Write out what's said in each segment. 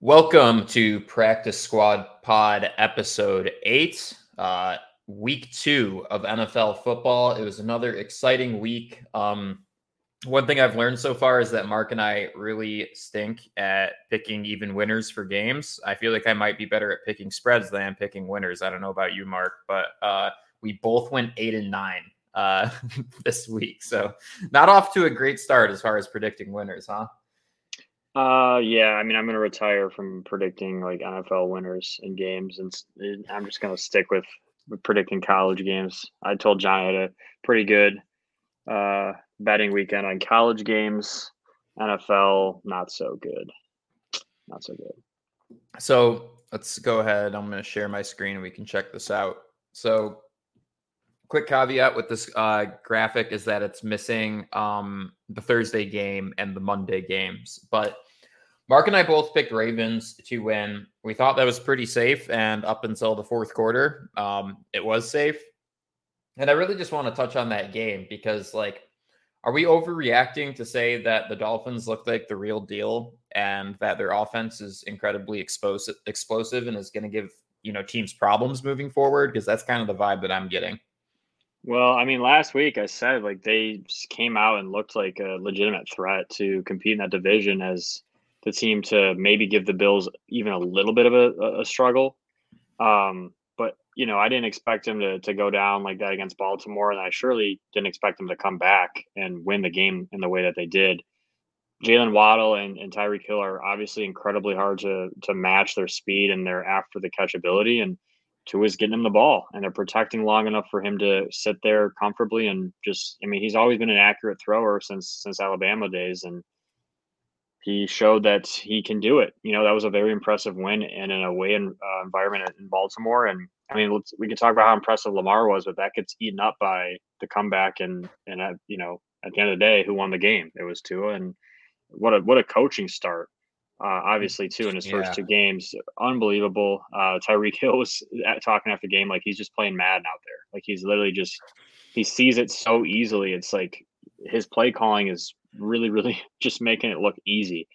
Welcome to Practice Squad Pod episode eight, uh, week two of NFL football. It was another exciting week. Um, one thing I've learned so far is that Mark and I really stink at picking even winners for games. I feel like I might be better at picking spreads than picking winners. I don't know about you, Mark, but uh, we both went eight and nine uh, this week. So not off to a great start as far as predicting winners, huh? Uh, yeah. I mean, I'm gonna retire from predicting like NFL winners in games, and I'm just gonna stick with, with predicting college games. I told John I had a pretty good uh, betting weekend on college games. NFL, not so good. Not so good. So let's go ahead. I'm going to share my screen and we can check this out. So, quick caveat with this uh, graphic is that it's missing um, the Thursday game and the Monday games, but Mark and I both picked Ravens to win. We thought that was pretty safe, and up until the fourth quarter, um, it was safe. And I really just want to touch on that game because, like, are we overreacting to say that the Dolphins look like the real deal and that their offense is incredibly explosive, explosive, and is going to give you know teams problems moving forward? Because that's kind of the vibe that I'm getting. Well, I mean, last week I said like they came out and looked like a legitimate threat to compete in that division as the team to maybe give the Bills even a little bit of a, a struggle. Um, but you know, I didn't expect him to to go down like that against Baltimore, and I surely didn't expect him to come back and win the game in the way that they did. Jaylen Waddle and, and Tyreek Hill are obviously incredibly hard to to match their speed and their after the catch ability. And Tua's getting him the ball, and they're protecting long enough for him to sit there comfortably and just. I mean, he's always been an accurate thrower since since Alabama days, and he showed that he can do it. You know, that was a very impressive win and in an away uh, environment in Baltimore. And I mean, we can talk about how impressive Lamar was, but that gets eaten up by the comeback and and at, you know at the end of the day, who won the game? It was Tua, and what a what a coaching start. Uh, obviously, too, in his first yeah. two games, unbelievable. Uh, Tyreek Hill was talking after the game like he's just playing Madden out there. Like he's literally just he sees it so easily. It's like his play calling is really, really just making it look easy,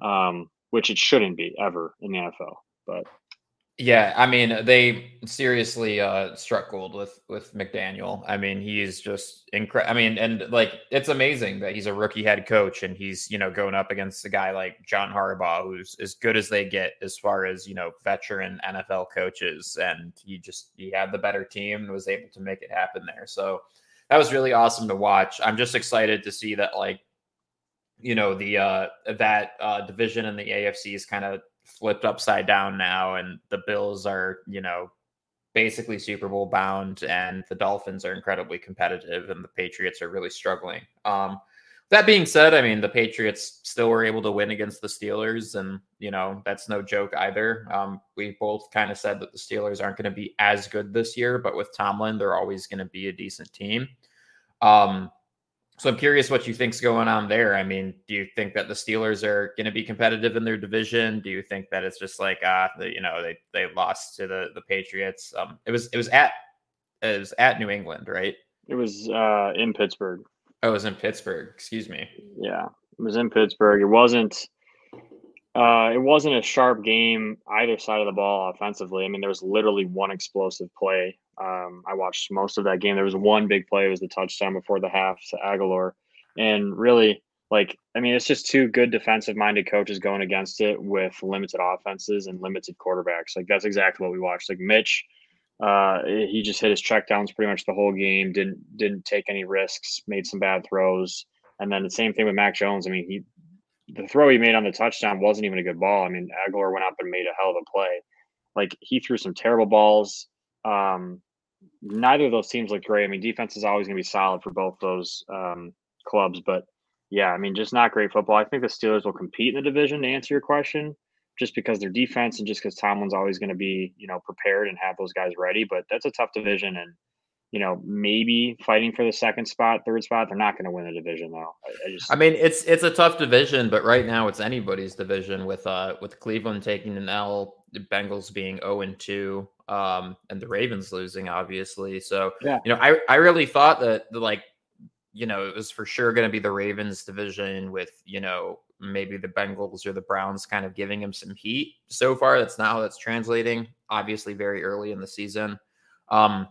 um, which it shouldn't be ever in the NFL. But yeah, I mean, they seriously uh, struck gold with with McDaniel. I mean, he's just incredible. I mean, and like it's amazing that he's a rookie head coach and he's you know going up against a guy like John Harbaugh, who's as good as they get as far as you know veteran NFL coaches, and he just he had the better team and was able to make it happen there. So that was really awesome to watch. I'm just excited to see that like you know the uh that uh division in the AFC is kind of flipped upside down now and the Bills are, you know, basically Super Bowl bound and the Dolphins are incredibly competitive and the Patriots are really struggling. Um that being said, I mean the Patriots still were able to win against the Steelers, and you know that's no joke either. Um, we both kind of said that the Steelers aren't going to be as good this year, but with Tomlin, they're always going to be a decent team. Um, so I'm curious what you think's going on there. I mean, do you think that the Steelers are going to be competitive in their division? Do you think that it's just like ah, uh, you know, they they lost to the the Patriots? Um, it was it was at it was at New England, right? It was uh in Pittsburgh. Oh, it was in Pittsburgh. Excuse me. Yeah, it was in Pittsburgh. It wasn't. Uh, it wasn't a sharp game either side of the ball offensively. I mean, there was literally one explosive play um, I watched most of that game. There was one big play. It was the touchdown before the half to Agholor. And really, like, I mean, it's just two good defensive minded coaches going against it with limited offenses and limited quarterbacks. Like, that's exactly what we watched. Like, Mitch, uh, he just hit his checkdowns pretty much the whole game, didn't didn't take any risks, made some bad throws. And then the same thing with Mac Jones. I mean, he the throw he made on the touchdown wasn't even a good ball. I mean, Agholor went up and made a hell of a play. Like he threw some terrible balls. Um, neither of those teams look great. I mean, defense is always going to be solid for both those um, clubs, but yeah, I mean, just not great football. I think the Steelers will compete in the division to answer your question, just because their defense and just because Tomlin's always going to be, you know, prepared and have those guys ready. But that's a tough division, and you know, maybe fighting for the second spot, third spot. They're not going to win the division though. I, I, just, I mean, it's it's a tough division, but right now it's anybody's division with uh with Cleveland taking an L, the Bengals being zero oh and two um, and the Ravens losing, obviously. So, yeah. you know, I, I really thought that the, like, you know, it was for sure going to be the Ravens division with, you know, maybe the Bengals or the Browns kind of giving him some heat. So far, that's not how that's translating. Obviously, very early in the season. Um,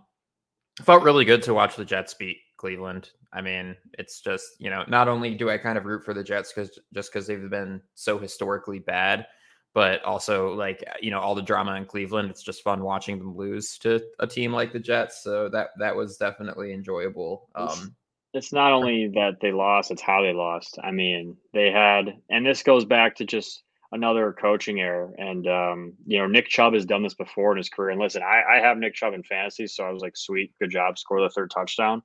felt really good to watch the Jets beat Cleveland. I mean, it's just you know, not only do I kind of root for the Jets because just because they've been so historically bad, but also like you know all the drama in Cleveland. It's just fun watching them lose to a team like the Jets. So that that was definitely enjoyable. Um, it's not only that they lost, it's how they lost. I mean, they had, and this goes back to just another coaching error. And, um, you know, Nick Chubb has done this before in his career. And listen, I, I have Nick Chubb in fantasy, so I was like, sweet, good job, score the third touchdown.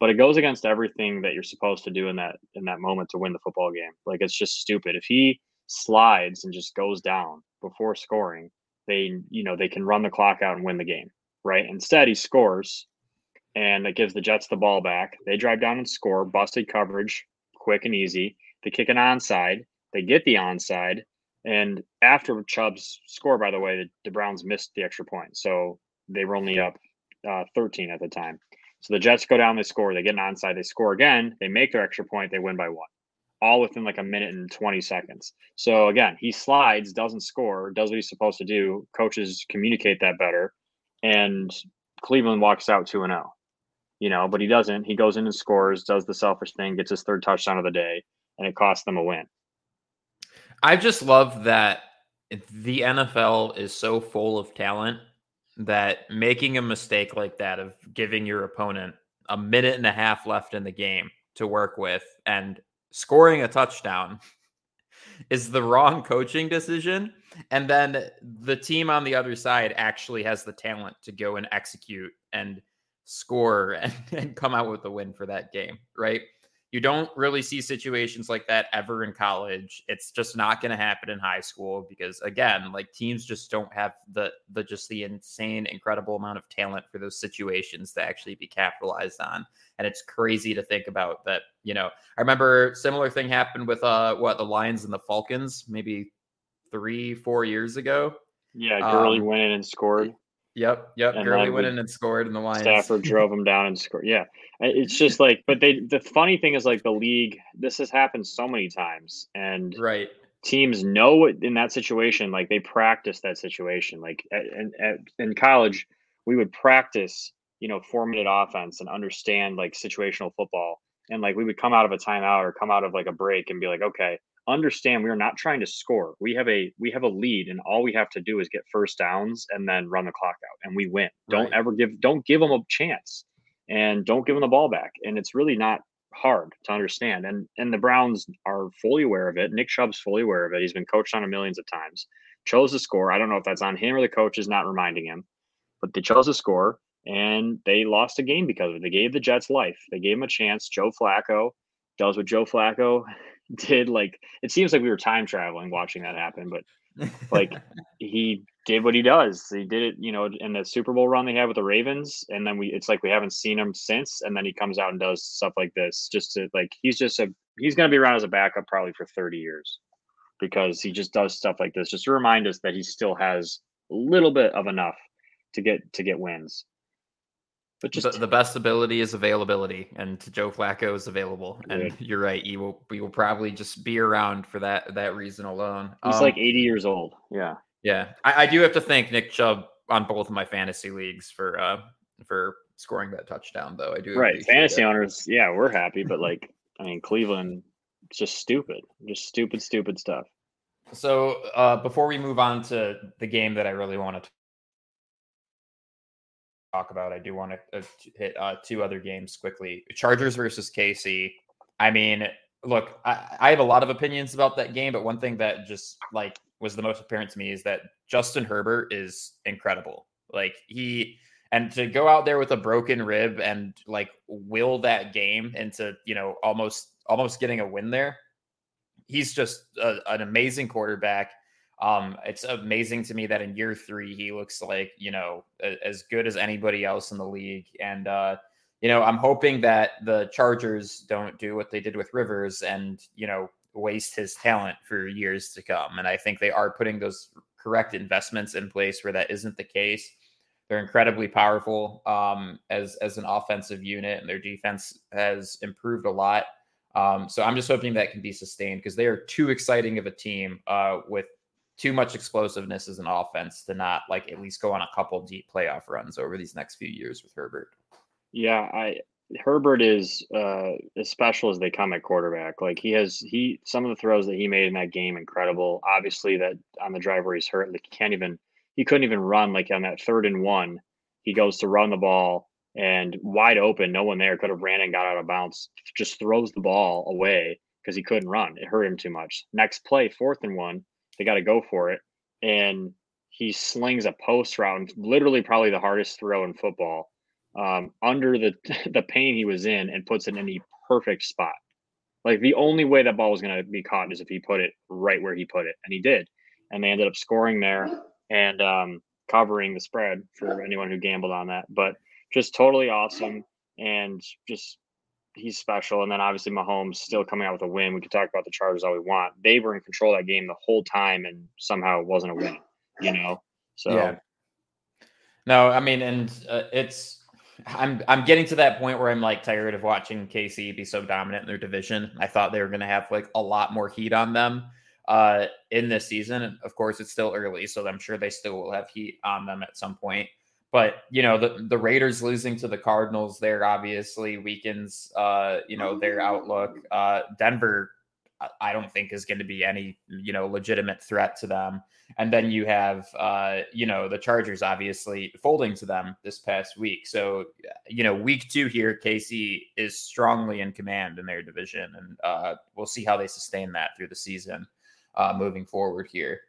But it goes against everything that you're supposed to do in that in that moment to win the football game. Like it's just stupid. If he slides and just goes down before scoring, they you know they can run the clock out and win the game, right? Instead, he scores and it gives the Jets the ball back. They drive down and score, busted coverage, quick and easy. They kick an onside. They get the onside. And after Chubb's score, by the way, the, the Browns missed the extra point. So they were only up uh, 13 at the time. So the Jets go down, they score, they get an onside, they score again, they make their extra point, they win by one, all within like a minute and 20 seconds. So again, he slides, doesn't score, does what he's supposed to do. Coaches communicate that better. And Cleveland walks out 2 and 0 you know, but he doesn't. He goes in and scores, does the selfish thing, gets his third touchdown of the day, and it costs them a win. I just love that the NFL is so full of talent that making a mistake like that of giving your opponent a minute and a half left in the game to work with and scoring a touchdown is the wrong coaching decision. And then the team on the other side actually has the talent to go and execute and score and, and come out with a win for that game, right? You don't really see situations like that ever in college. It's just not going to happen in high school because again, like teams just don't have the the just the insane incredible amount of talent for those situations to actually be capitalized on. And it's crazy to think about that, you know. I remember similar thing happened with uh what the Lions and the Falcons maybe 3 4 years ago. Yeah, Gurley um, went in and scored. Yep, yep. And Gurley went in and scored in the Lions. Stafford drove him down and scored. Yeah, it's just like, but they. The funny thing is, like the league, this has happened so many times, and right teams know in that situation, like they practice that situation. Like at, at, in college, we would practice, you know, four minute offense and understand like situational football, and like we would come out of a timeout or come out of like a break and be like, okay, understand we are not trying to score. We have a we have a lead, and all we have to do is get first downs and then run the clock out, and we win. Right. Don't ever give don't give them a chance, and don't give them the ball back. And it's really not hard to understand. And and the Browns are fully aware of it. Nick Chubb's fully aware of it. He's been coached on it millions of times. Chose to score. I don't know if that's on him or the coach is not reminding him, but they chose to score and they lost a game because of it. They gave the Jets life. They gave him a chance. Joe Flacco does what Joe Flacco did like it seems like we were time traveling watching that happen, but like he did what he does. He did it, you know, in the Super Bowl run they had with the Ravens, and then we it's like we haven't seen him since. And then he comes out and does stuff like this, just to like he's just a he's gonna be around as a backup probably for 30 years because he just does stuff like this, just to remind us that he still has a little bit of enough to get to get wins. But just the, the, best ability is availability, and Joe Flacco is available. And you're right; he will he will probably just be around for that that reason alone. He's um, like 80 years old. Yeah, yeah. I, I, do have to thank Nick Chubb on both of my fantasy leagues for uh for scoring that touchdown, though. I do right. Fantasy that. owners, yeah, we're happy, but like, I mean, Cleveland, it's just stupid, just stupid, stupid stuff. So uh, before we move on to the game that I really want to talk about, I do want to uh, hit uh, two other games quickly. Chargers versus KC. I mean, look, I, I, have a lot of opinions about that game, but one thing that just like was the most apparent to me is that Justin Herbert is incredible. Like he and to go out there with a broken rib and like will that game into you know almost almost getting a win there. He's just a, an amazing quarterback. Um, it's amazing to me that in year three he looks like you know as good as anybody else in the league, and uh, you know I'm hoping that the Chargers don't do what they did with Rivers and you know waste his talent for years to come. And I think they are putting those correct investments in place where that isn't the case. They're incredibly powerful um, as as an offensive unit, and their defense has improved a lot. Um, so I'm just hoping that can be sustained because they are too exciting of a team uh, with too much explosiveness as an offense to not like at least go on a couple deep playoff runs over these next few years with Herbert. Yeah, I Herbert is uh, as special as they come at quarterback. Like he has he some of the throws that he made in that game incredible. Obviously, that on the drive where he's hurt, like he can't even he couldn't even run. Like on that third and one, he goes to run the ball and wide open, no one there could have ran and got out of bounds. Just throws the ball away because he couldn't run. It hurt him too much. Next play, fourth and one, they got to go for it, and he slings a post route, literally probably the hardest throw in football um, under the the pain he was in and puts it in the perfect spot. Like the only way that ball was going to be caught is if he put it right where he put it, and he did. And they ended up scoring there and um, covering the spread for anyone who gambled on that. But just totally awesome and just he's special. And then obviously Mahomes still coming out with a win. We could talk about the Chargers all we want. They were in control of that game the whole time and somehow it wasn't a win, you know? So yeah. No, I mean, and uh, it's I'm I'm getting to that point where I'm like tired of watching KC be so dominant in their division. I thought they were going to have like a lot more heat on them uh, in this season. Of course, it's still early, so I'm sure they still will have heat on them at some point. But you know, the the Raiders losing to the Cardinals there obviously weakens uh, you know their outlook. Uh, Denver, I don't think is going to be any you know legitimate threat to them. And then you have, uh, you know, the Chargers obviously folding to them this past week. So, you know, week two here, KC is strongly in command in their division, and uh, we'll see how they sustain that through the season uh, moving forward here.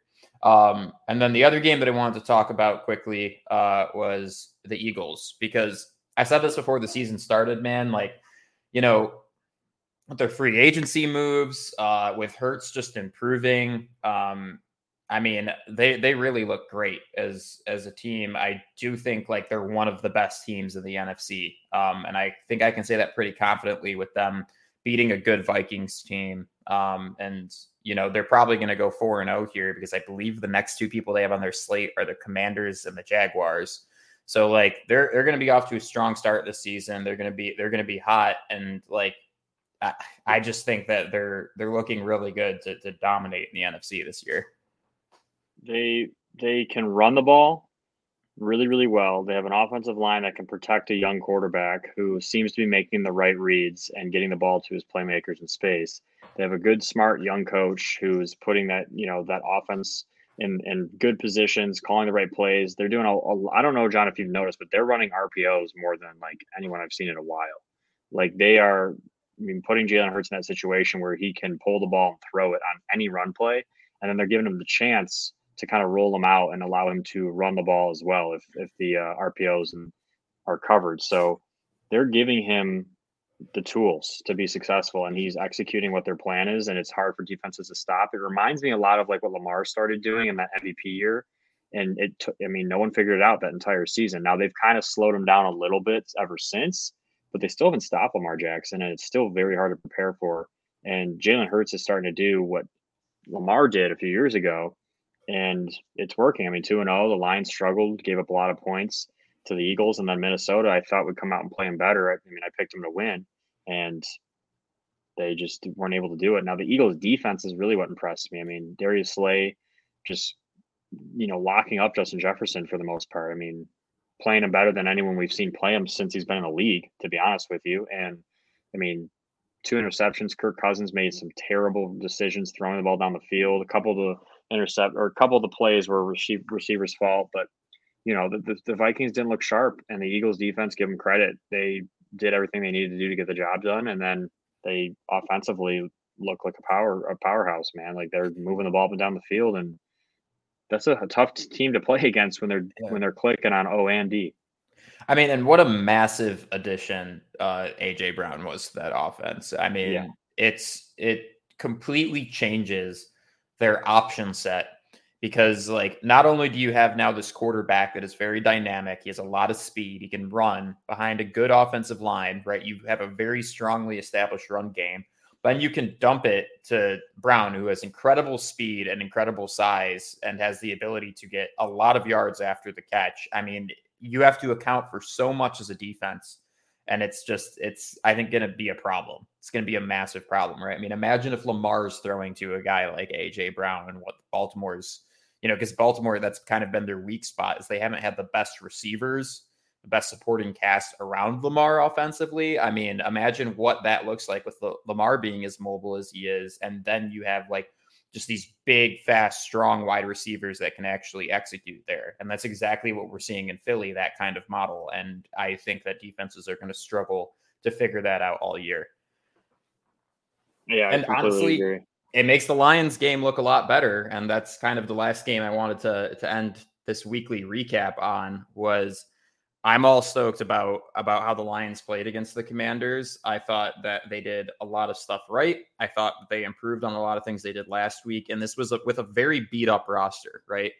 Um, and then the other game that I wanted to talk about quickly uh, was the Eagles because I said this before the season started, man. Like, you know, with their free agency moves, uh, with Hurts just improving, um, I mean, they they really look great as as a team. I do think like they're one of the best teams in the NFC, um, and I think I can say that pretty confidently with them beating a good Vikings team. Um, and you know they're probably going to go four and zero oh here because I believe the next two people they have on their slate are the Commanders and the Jaguars. So like they're they're going to be off to a strong start this season. They're going to be they're going to be hot and like I, I just think that they're they're looking really good to, to dominate in the NFC this year. They they can run the ball really really well. They have an offensive line that can protect a young quarterback who seems to be making the right reads and getting the ball to his playmakers in space. They have a good smart young coach who's putting that, you know, that offense in in good positions, calling the right plays. They're doing a, a I don't know John if you've noticed, but they're running RPOs more than like anyone I've seen in a while. Like they are I mean, putting Jalen Hurts in that situation where he can pull the ball and throw it on any run play, and then they're giving him the chance to kind of roll him out and allow him to run the ball as well if if the uh, RPOs and are covered. So they're giving him the tools to be successful, and he's executing what their plan is, and it's hard for defenses to stop. It reminds me a lot of like what Lamar started doing in that MVP year. And it took, I mean, no one figured it out that entire season. Now they've kind of slowed him down a little bit ever since, but they still haven't stopped Lamar Jackson, and it's still very hard to prepare for. And Jalen Hurts is starting to do what Lamar did a few years ago, and it's working. I mean, 2 and 0, the Lions struggled, gave up a lot of points to the Eagles, and then Minnesota, I thought would come out and play them better. I, I mean, I picked them to win, and they just weren't able to do it. Now, the Eagles' defense is really what impressed me. I mean, Darius Slay just, you know, locking up Justin Jefferson for the most part. I mean, playing him better than anyone we've seen play him since he's been in the league, to be honest with you. And I mean, two interceptions. Kirk Cousins made some terrible decisions throwing the ball down the field. A couple of the intercept or a couple of the plays were receive, receivers' fault, but you know the, the, the, Vikings didn't look sharp, and the Eagles' defense, give them credit, they did everything they needed to do to get the job done, and then they offensively look like a power a powerhouse, man. Like they're moving the ball up and down the field, and that's a, a tough team to play against when they're yeah. when they're clicking on O and D. I mean, and what a massive addition uh, AJ Brown was to that offense. I mean, yeah. it's it completely changes their option set because like not only do you have now this quarterback that is very dynamic, he has a lot of speed, he can run behind a good offensive line, right? You have a very strongly established run game. But you can dump it to Brown, who has incredible speed and incredible size and has the ability to get a lot of yards after the catch. I mean, you have to account for so much as a defense. And it's just, it's, I think, going to be a problem. It's going to be a massive problem, right? I mean, imagine if Lamar's throwing to a guy like AJ Brown and what Baltimore's, you know, because Baltimore, that's kind of been their weak spot, is they haven't had the best receivers, the best supporting cast around Lamar offensively. I mean, imagine what that looks like with Lamar being as mobile as he is. And then you have like, just these big, fast, strong wide receivers that can actually execute there. And that's exactly what we're seeing in Philly, that kind of model. And I think that defenses are going to struggle to figure that out all year. Yeah, and honestly, agree. It makes the Lions game look a lot better. And that's kind of the last game I wanted to to end this weekly recap on was I'm all stoked about about how the Lions played against the Commanders. I thought that they did a lot of stuff right. I thought they improved on a lot of things they did last week, and this was a, with a very beat up roster. Right,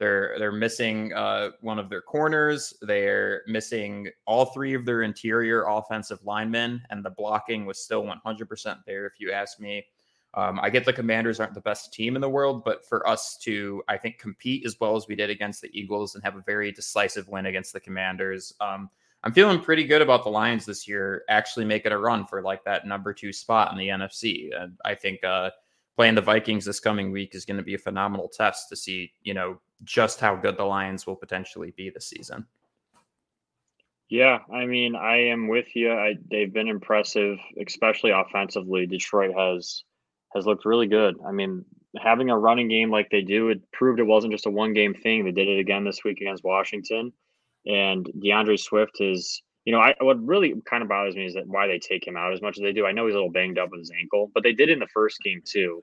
they're they're missing uh, one of their corners. They're missing all three of their interior offensive linemen, and the blocking was still 100% there. If you ask me, um, I get the Commanders aren't the best team in the world, but for us to, I think, compete as well as we did against the Eagles and have a very decisive win against the Commanders, um, I'm feeling pretty good about the Lions this year, actually making a run for like that number two spot in the NFC. And I think uh, playing the Vikings this coming week is going to be a phenomenal test to see, you know, just how good the Lions will potentially be this season. Yeah, I mean, I am with you. I, they've been impressive, especially offensively. Detroit has has looked really good. I mean, having a running game like they do, it proved it wasn't just a one game thing. They did it again this week against Washington. And DeAndre Swift is, you know, I what really kind of bothers me is that why they take him out as much as they do. I know he's a little banged up with his ankle, but they did in the first game too.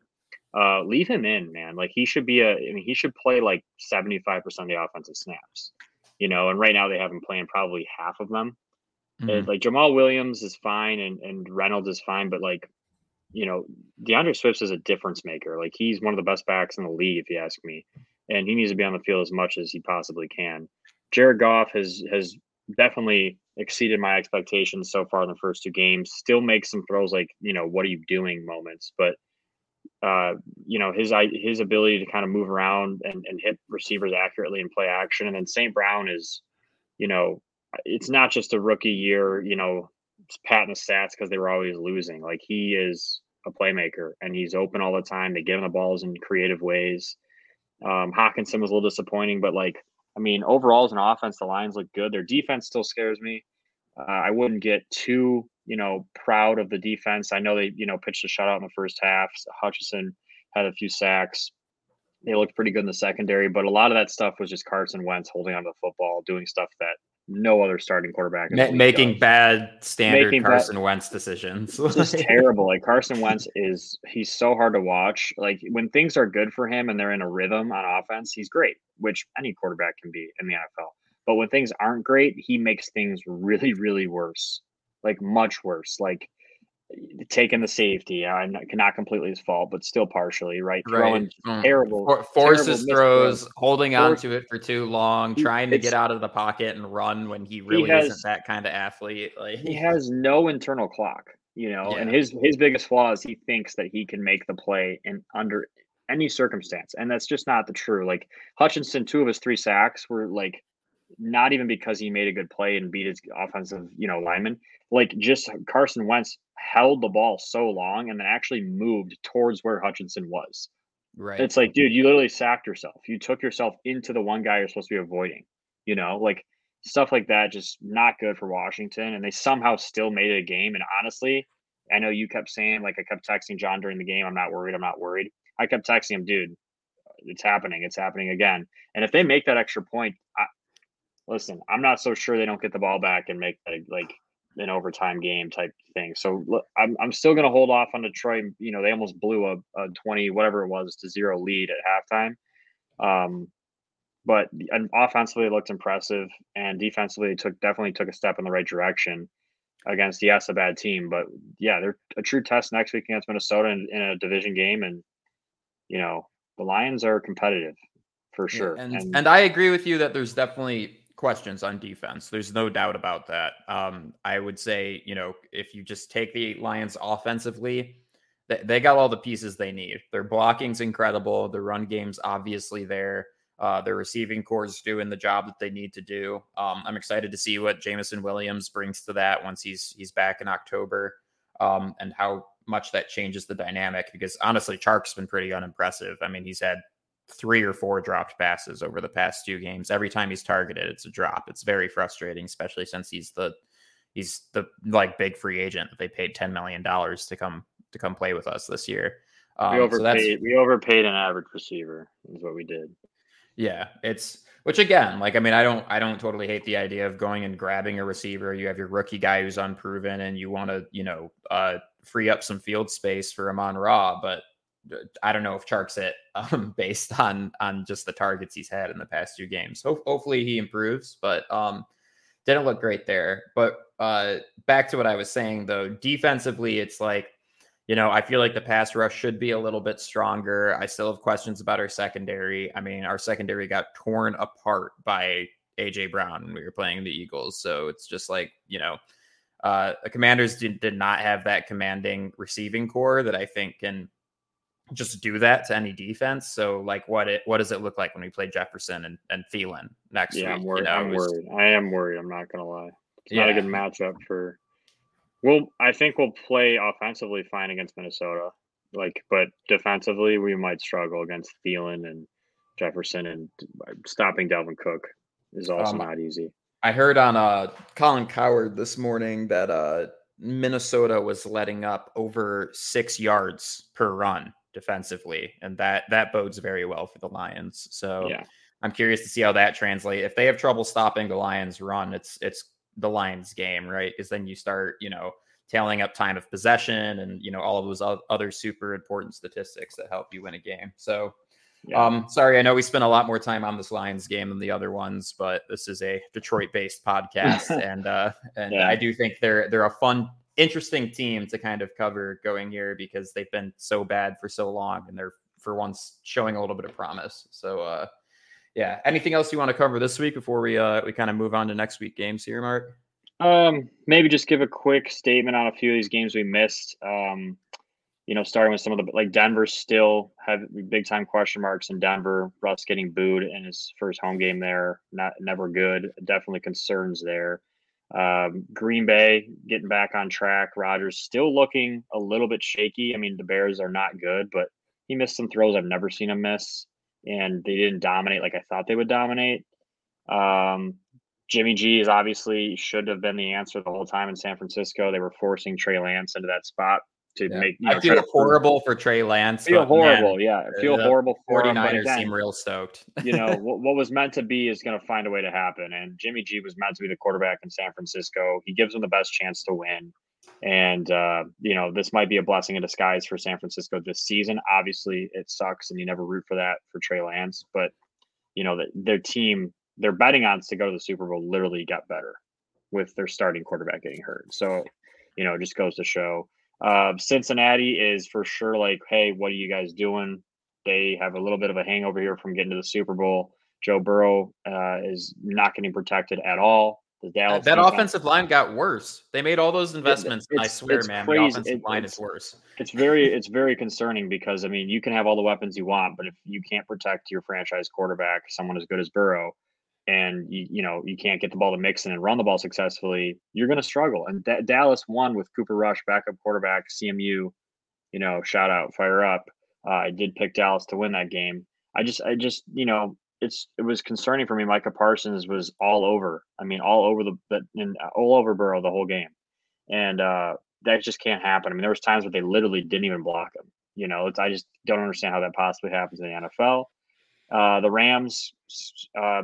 Uh, leave him in, man. Like he should be a, I mean, he should play like 75% of the offensive snaps, you know, and right now they have him playing probably half of them. Mm-hmm. Like Jamaal Williams is fine and, and Reynolds is fine, but like you know, DeAndre Swift is a difference maker. Like he's one of the best backs in the league, if you ask me, and he needs to be on the field as much as he possibly can. Jared Goff has has definitely exceeded my expectations so far in the first two games. Still makes some throws like you know what are you doing moments, but uh, you know his his ability to kind of move around and, and hit receivers accurately and play action, and then St. Brown is, you know, it's not just a rookie year. You know, patting the stats because they were always losing. Like he is a playmaker and he's open all the time. They give him the balls in creative ways. Um, Hockenson was a little disappointing, but like, I mean, overall as an offense, the lines look good. Their defense still scares me. Uh, I wouldn't get too, you know, proud of the defense. I know they, you know, pitched a shutout in the first half. Hutchinson had a few sacks. They looked pretty good in the secondary, but a lot of that stuff was just Carson Wentz holding on to the football, doing stuff that no other starting quarterback Ma- making does. bad standard making Carson bad, Wentz decisions. just terrible. Like Carson Wentz is he's so hard to watch. Like when things are good for him and they're in a rhythm on offense, he's great, which any quarterback can be in the NFL. But when things aren't great, he makes things really, really worse. Like much worse. Like taking the safety. I cannot completely his fault, but still partially, right? Throwing mm. terrible, For, forces terrible throws, holding on to it for too long, trying to get out of the pocket and run when he really he has, isn't that kind of athlete. Like he has no internal clock, you know. Yeah. And his his biggest flaw is he thinks that he can make the play in under any circumstance, and that's just not the true. Like Hutchinson, two of his three sacks were like not even because he made a good play and beat his offensive, you know, lineman. Like just Carson Wentz held the ball so long and then actually moved towards where Hutchinson was. Right. It's like, dude, you literally sacked yourself. You took yourself into the one guy you're supposed to be avoiding. You know, like stuff like that, just not good for Washington. And they somehow still made it a game. And honestly, I know you kept saying, like, I kept texting John during the game, I'm not worried. I'm not worried. I kept texting him, dude, it's happening. It's happening again. And if they make that extra point, I, listen, I'm not so sure they don't get the ball back and make that like an overtime game type thing. So look, I'm, I'm still going to hold off on Detroit. You know, they almost blew a, a 20, whatever it was, to zero lead at halftime. Um, but and offensively, it looked impressive, and defensively, they took definitely took a step in the right direction against yes, a bad team, but yeah, they're a true test next week against Minnesota in, in a division game, and you know the Lions are competitive for sure. Yeah, and, and and I agree with you that there's definitely questions on defense. There's no doubt about that. Um, I would say, you know, if you just take the Lions offensively, they, they got all the pieces they need. Their blocking's incredible. The run game's obviously there. Uh, their receiving corps is doing the job that they need to do. Um, I'm excited to see what Jameson Williams brings to that once he's he's back in October, um, and how much that changes the dynamic. Because honestly, Chark's been pretty unimpressive. I mean, he's had three or four dropped passes over the past two games. Every time he's targeted, it's a drop. It's very frustrating, especially since he's the he's the like big free agent that they paid ten million dollars to come to come play with us this year. Um, we overpaid. So we overpaid an average receiver. Is what we did. Yeah, it's which again, like I mean, I don't I don't totally hate the idea of going and grabbing a receiver. You have your rookie guy who's unproven, and you want to you know uh, free up some field space for Amon Ra, but I don't know if Chark's it um, based on on just the targets he's had in the past two games. Ho- hopefully he improves, but um, didn't look great there. But uh, back to what I was saying though, defensively, it's like you know, I feel like the pass rush should be a little bit stronger. I still have questions about our secondary. I mean, our secondary got torn apart by AJ Brown when we were playing the Eagles. So it's just like, you know, uh, the commanders did, did not have that commanding receiving core that I think can just do that to any defense. So like what it what does it look like when we play Jefferson and, and Thielen next yeah, week? I'm worried. You know, I'm was, worried. I am worried. I'm not gonna lie. It's yeah. not a good matchup for well, I think we'll play offensively fine against Minnesota. Like, but defensively, we might struggle against Thielen and Jefferson, and stopping Dalvin Cook is also um, not easy. I heard on uh, Colin Cowherd this morning that uh, Minnesota was letting up over six yards per run defensively, and that that bodes very well for the Lions. So yeah. I'm curious to see how that translates. If they have trouble stopping the Lions' run, it's it's the Lions game, right? Because then you start, you know, tailing up time of possession and you know all of those other super important statistics that help you win a game. So, yeah. um, sorry, I know we spent a lot more time on this Lions game than the other ones, but this is a Detroit-based podcast, and uh, and yeah. I do think they're they're a fun, interesting team to kind of cover going here because they've been so bad for so long, and they're for once showing a little bit of promise. So, uh, yeah. Anything else you want to cover this week before we uh we kind of move on to next week games here, Mark? Um, maybe just give a quick statement on a few of these games we missed. Um, you know, starting with some of the like Denver still have big time question marks in Denver. Russ getting booed in his first home game there, not never good. Definitely concerns there. Um, Green Bay getting back on track. Rodgers still looking a little bit shaky. I mean, the Bears are not good, but he missed some throws I've never seen him miss and they didn't dominate like I thought they would dominate. Um, Jimmy G is obviously should have been the answer the whole time in San Francisco. They were forcing Trey Lance into that spot to yeah. make. You know, I feel horrible for Trey Lance. Feel horrible, man, yeah. I feel horrible for 49ers him, again, seem real stoked. you know what, what was meant to be is going to find a way to happen, and Jimmy G was meant to be the quarterback in San Francisco. He gives them the best chance to win. And uh, you know, this might be a blessing in disguise for San Francisco this season. Obviously, it sucks, and you never root for that for Trey Lance. But you know, that their team, their betting odds to go to the Super Bowl literally got better with their starting quarterback getting hurt. So, you know, it just goes to show. Uh, Cincinnati is for sure like, hey, what are you guys doing? They have a little bit of a hangover here from getting to the Super Bowl. Joe Burrow uh, is not getting protected at all. The Dallas that defense. offensive line got worse. They made all those investments. I swear, man, crazy. the offensive it, line is worse. It's very, it's very concerning because I mean, you can have all the weapons you want, but if you can't protect your franchise quarterback, someone as good as Burrow, and you, you know you can't get the ball to Mixon and run the ball successfully, you're going to struggle. And D- Dallas won with Cooper Rush, backup quarterback, CMU. You know, shout out, fire up. Uh, I did pick Dallas to win that game. I just, I just, you know, it's it was concerning for me. Micah Parsons was all over. I mean, all over the but and all over Burrow the whole game, and uh, that just can't happen. I mean, there was times where they literally didn't even block him. You know, it's I just don't understand how that possibly happens in the NFL. Uh, the Rams, uh,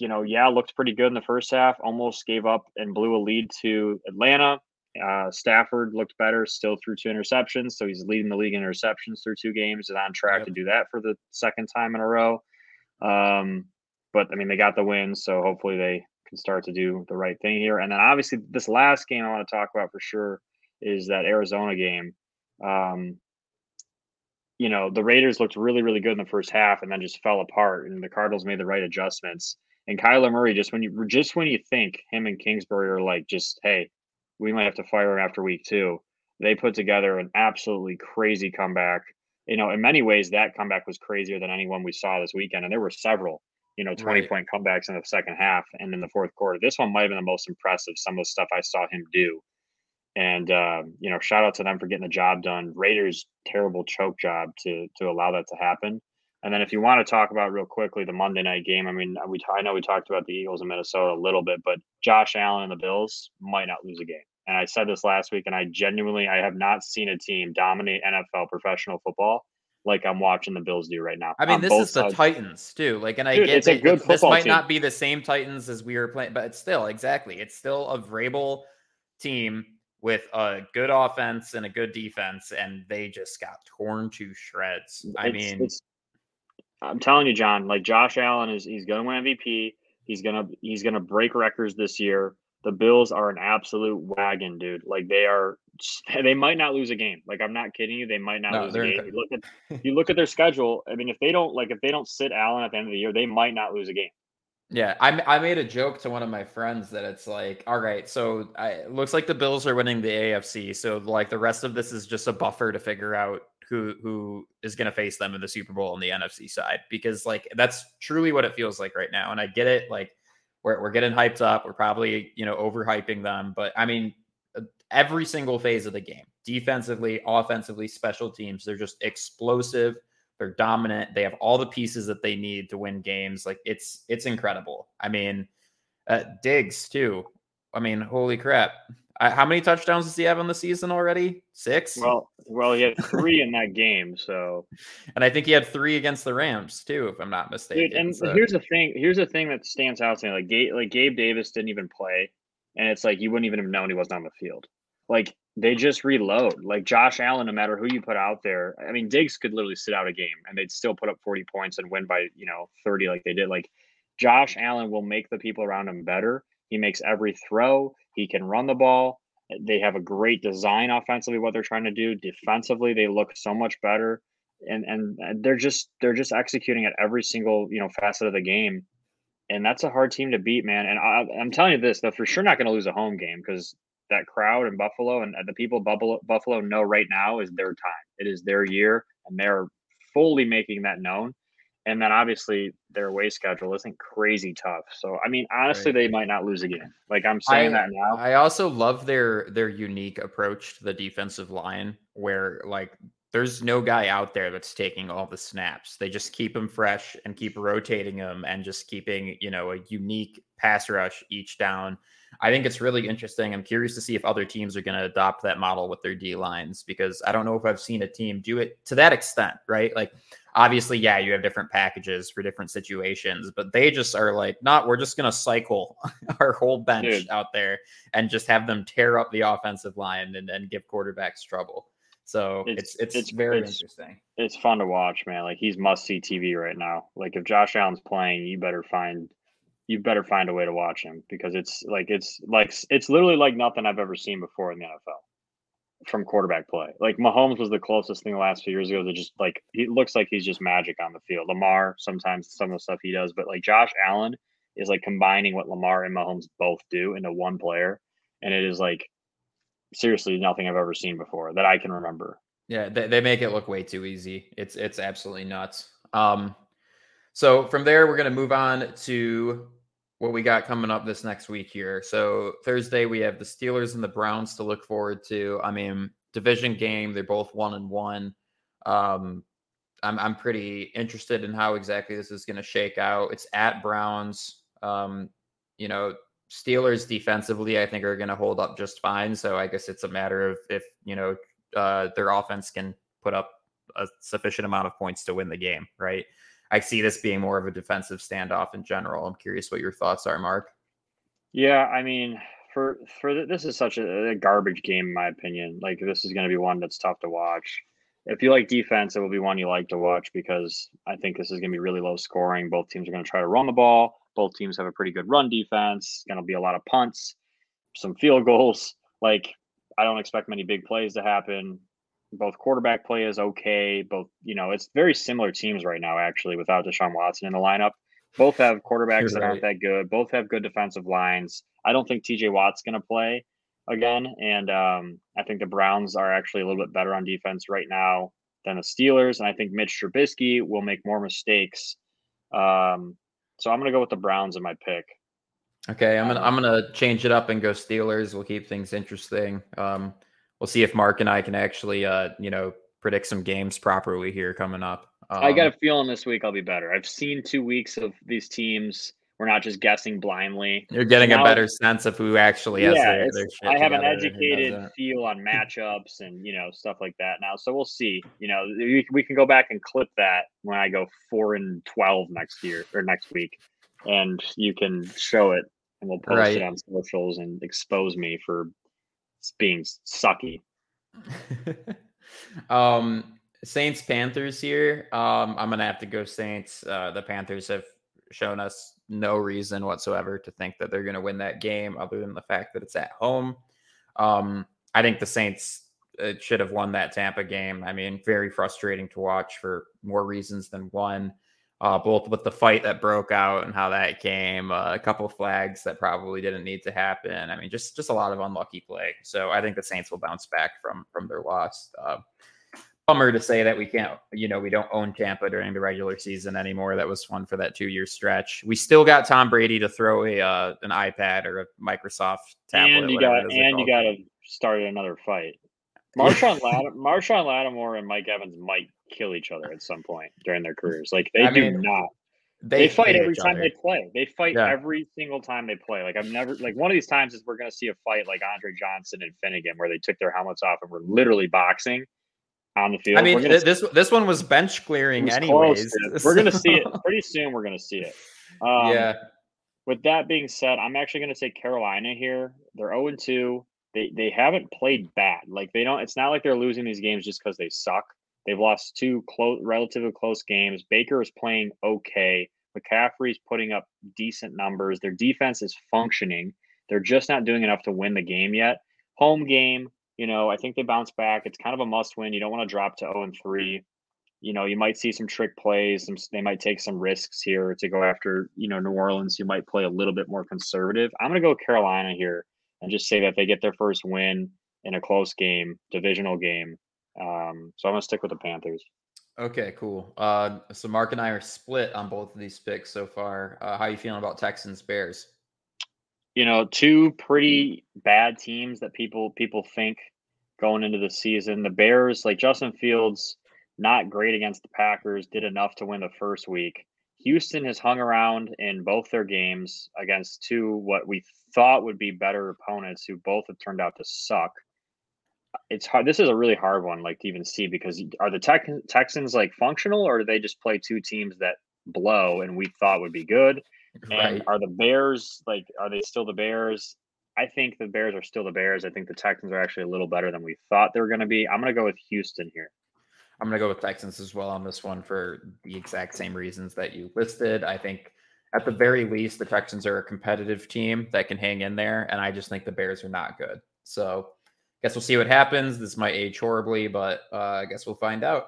you know, yeah, looked pretty good in the first half. Almost gave up and blew a lead to Atlanta. Uh, Stafford looked better, still threw two interceptions, so he's leading the league in interceptions through two games. Is on track yep. to do that for the second time in a row. Um, but I mean, they got the win, so hopefully they can start to do the right thing here. And then obviously, this last game I want to talk about for sure is that Arizona game. Um, you know, the Raiders looked really, really good in the first half, and then just fell apart. And the Cardinals made the right adjustments. And Kyler Murray, just when you just when you think him and Kingsbury are like, just hey, we might have to fire him after week two, they put together an absolutely crazy comeback you know, in many ways, that comeback was crazier than anyone we saw this weekend. And there were several. you know, 20 Right. point comebacks in the second half and in the fourth quarter. This one might have been the most impressive, some of the stuff I saw him do. And um, you know, shout out to them for getting the job done. Raiders terrible choke job to to allow that to happen. And then if you want to talk about real quickly the Monday night game, I mean, we I know we talked about the Eagles in Minnesota a little bit, but Josh Allen and the Bills might not lose a game. And I said this last week, and I genuinely I have not seen a team dominate NFL professional football like I'm watching the Bills do right now. I mean, this is the sides. Titans too. Like, and I Dude, get it's a good this might team. not be the same Titans as we were playing, but it's still exactly. It's still a Vrabel team with a good offense and a good defense, and they just got torn to shreds. I It's- mean, it's- I'm telling you, John. Like Josh Allen is, he's going to win MVP. He's gonna, he's gonna break records this year. The Bills are an absolute wagon, dude. Like they are, they might not lose a game. Like I'm not kidding you, they might not No, lose a game. You look at, you look at their schedule. I mean, if they don't, like, if they don't sit Allen at the end of the year, they might not lose a game. Yeah, I, I made a joke to one of my friends that it's like, all right, so I, it looks like the Bills are winning the AFC, so like the rest of this is just a buffer to figure out who who is going to face them in the Super Bowl on the NFC side because like that's truly what it feels like right now, and I get it, like we're we're getting hyped up, we're probably you know overhyping them, but I mean uh, every single phase of the game, defensively, offensively, special teams, they're just explosive. They're dominant. They have all the pieces that they need to win games. Like it's it's incredible. I mean, uh, Diggs too. I mean, holy crap! I, how many touchdowns does he have on the season already? Six. Well, well, he had three in that game, so and I think he had three against the Rams too, if I'm not mistaken. Dude, and So- here's the thing. Here's the thing that stands out to me. Like Gabe, like Gabe Davis didn't even play, and it's like you wouldn't even have known he wasn't on the field. Like they just reload. Like Josh Allen, no matter who you put out there. I mean, Diggs could literally sit out a game and they'd still put up 40 points and win by you know 30 like they did. Like Josh Allen will make the people around him better. He makes every throw. He can run the ball. They have a great design offensively. What they're trying to do defensively, they look so much better and and they're just they're just executing at every single you know facet of the game, and that's a hard team to beat, man. And I, I'm telling you this, they're for sure not going to lose a home game because that crowd in Buffalo and the people Buffalo Buffalo know right now is their time. It is their year, and they're fully making that known. And then obviously their away schedule isn't crazy tough. So I mean, honestly, Right. they might not lose again. Like I'm saying I- that now. I also love their their unique approach to the defensive line, where like there's no guy out there that's taking all the snaps. They just keep them fresh and keep rotating them and just keeping you know a unique pass rush each down. I think it's really interesting. I'm curious to see if other teams are going to adopt that model with their D lines because I don't know if I've seen a team do it to that extent, right? Like obviously, yeah, you have different packages for different situations, but they just are like, not, we're just going to cycle our whole bench Dude. out there and just have them tear up the offensive line and, and give quarterbacks trouble. So it's It's- it's, it's- very it's- interesting. it's fun to watch, man. Like he's must see TV right now. Like if Josh Allen's playing, you better find you better find a way to watch him because it's like it's like it's literally like nothing I've ever seen before in the NFL from quarterback play. Like Mahomes was the closest thing the last few years ago to just like he looks like he's just magic on the field. Lamar sometimes some of the stuff he does, but like Josh Allen is like combining what Lamar and Mahomes both do into one player, and it is like seriously nothing I've ever seen before that I can remember. Yeah, they, they make it look way too easy. It's it's absolutely nuts. Um, so from there, we're gonna move on to what we got coming up this next week here. So Thursday we have the Steelers and the Browns to look forward to. I mean, division game. They're both one and one. Um, I'm I'm pretty interested in how exactly this is gonna shake out. It's at Browns. Um, you know, Steelers defensively, I think, are going to hold up just fine. So I guess it's a matter of if you know uh, their offense can put up a sufficient amount of points to win the game, right? I see this being more of a defensive standoff in general. I'm curious what your thoughts are, Mark. Yeah, I mean, for for th- this is such a, a garbage game in my opinion. Like this is going to be one that's tough to watch. If you like defense, it will be one you like to watch because I think this is going to be really low scoring. Both teams are going to try to run the ball. Both teams have a pretty good run defense. Going to be a lot of punts, some field goals. Like I don't expect many big plays to happen. Both quarterback play is okay. Both, you know, it's very similar teams right now actually without Deshaun Watson in the lineup. Both have quarterbacks You're that aren't that good. Both have good defensive lines. I don't think TJ Watt's going to play again. And um, I think the Browns are actually a little bit better on defense right now than the Steelers. And I think Mitch Trubisky will make more mistakes um, So I'm gonna go with the Browns in my pick. Okay, I'm gonna I'm gonna change it up and go Steelers. We'll keep things interesting. Um, we'll see if Mark and I can actually, uh, you know, predict some games properly here coming up. Um, I got a feeling this week I'll be better. I've seen two weeks of these teams. We're not just guessing blindly. You're getting now, a better sense of who actually has yeah, their, their I have an educated feel on matchups and you know stuff like that now. So we'll see. You know, we, we can go back and clip that when I go four and twelve next year or next week, and you can show it and we'll post right. it on socials and expose me for being sucky. um, Saints Panthers here. Um, I'm gonna have to go Saints. Uh, the Panthers have shown us no reason whatsoever to think that they're gonna win that game, other than the fact that it's at home. Um, I think the Saints uh, should have won that Tampa game. I mean, very frustrating to watch for more reasons than one uh, both with the fight that broke out and how that came, uh, a couple flags that probably didn't need to happen. I mean, just just a lot of unlucky play. So I think the Saints will bounce back from from their loss. Uh, bummer to say that we can't, you know, we don't own Tampa during the regular season anymore. That was fun for that two year stretch. We still got Tom Brady to throw a uh, an iPad or a Microsoft tablet. And you got and you got to start another fight. Marshon Lattimore, Marshon Lattimore and Mike Evans might kill each other at some point during their careers. Like they I do mean, not. They, they fight every time other. they play. They fight yeah. every single time they play. Like I'm never like one of these times is we're gonna see a fight like Andre Johnson and Finnegan where they took their helmets off and were literally boxing on the field. I mean, this this one was bench clearing was anyways. Close, we're gonna see it pretty soon. We're gonna see it. Um, yeah. With that being said, I'm actually gonna take Carolina here. They're 0 2. They they haven't played bad. Like they don't. It's not like they're losing these games just because they suck. They've lost two close, relatively close games. Baker is playing okay. McCaffrey's putting up decent numbers. Their defense is functioning. They're just not doing enough to win the game yet. Home game, you know, I think they bounce back. It's kind of a must win. You don't want to drop to 0 and 3. You know, you might see some trick plays. Some, they might take some risks here to go after, you know, New Orleans. You might play a little bit more conservative. I'm going to go Carolina here and just say that they get their first win in a close game, divisional game. Um, so I'm gonna stick with the Panthers. Okay, cool. Uh, so Mark and I are split on both of these picks so far. Uh, how are you feeling about Texans Bears? You know, two pretty bad teams that people people think going into the season. The Bears, like Justin Fields, not great against the Packers, did enough to win the first week. Houston has hung around in both their games against two what we thought would be better opponents who both have turned out to suck it's hard. This is a really hard one, like to even see because are the Tex- Texans like functional, or do they just play two teams that blow and we thought would be good? Right. And are the Bears like are they still the Bears? I think the Bears are still the Bears. I think the Texans are actually a little better than we thought they were going to be. I'm going to go with Houston here. I'm going to go with Texans as well on this one for the exact same reasons that you listed. I think at the very least, the Texans are a competitive team that can hang in there, and I just think the Bears are not good. So I guess we'll see what happens. This might age horribly, but uh, I guess we'll find out.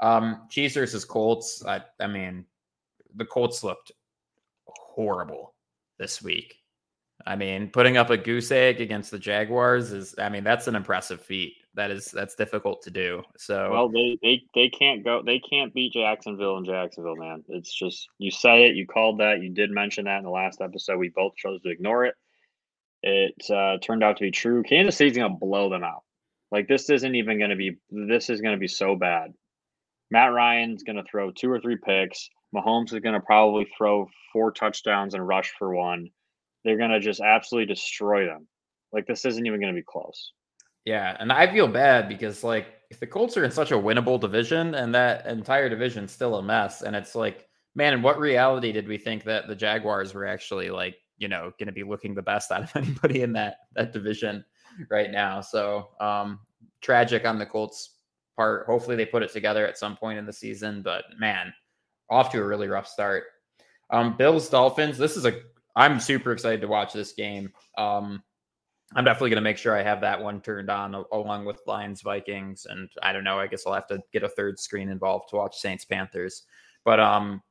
Um, Chiefs versus Colts. I, I mean, the Colts looked horrible this week. I mean, putting up a goose egg against the Jaguars is, I mean, that's an impressive feat. That is, that's difficult to do. So, well, they they they can't go, they can't beat Jacksonville and Jacksonville, man. It's just you said it, you called that, you did mention that in the last episode. We both chose to ignore it. It uh, turned out to be true. Kansas City's to blow them out. Like this isn't even to be. This is to be so bad. Matt Ryan's to throw two or three picks. Mahomes is to probably throw four touchdowns and rush for one. They're to just absolutely destroy them. Like this isn't even to be close. Yeah, and I feel bad because like if the Colts are in such a winnable division and that entire division's still a mess, and it's like, man, in what reality did we think that the Jaguars were actually like you know going to be looking the best out of anybody in that that division right now. So um, tragic on the Colts part. Hopefully they put it together at some point in the season, but man, off to a really rough start. Um, Bills Dolphins. This is a I'm super excited to watch this game. Um, I'm definitely going to make sure I have that one turned on along with Lions Vikings, and I don't know. I guess I'll have to get a third screen involved to watch Saints Panthers. But um,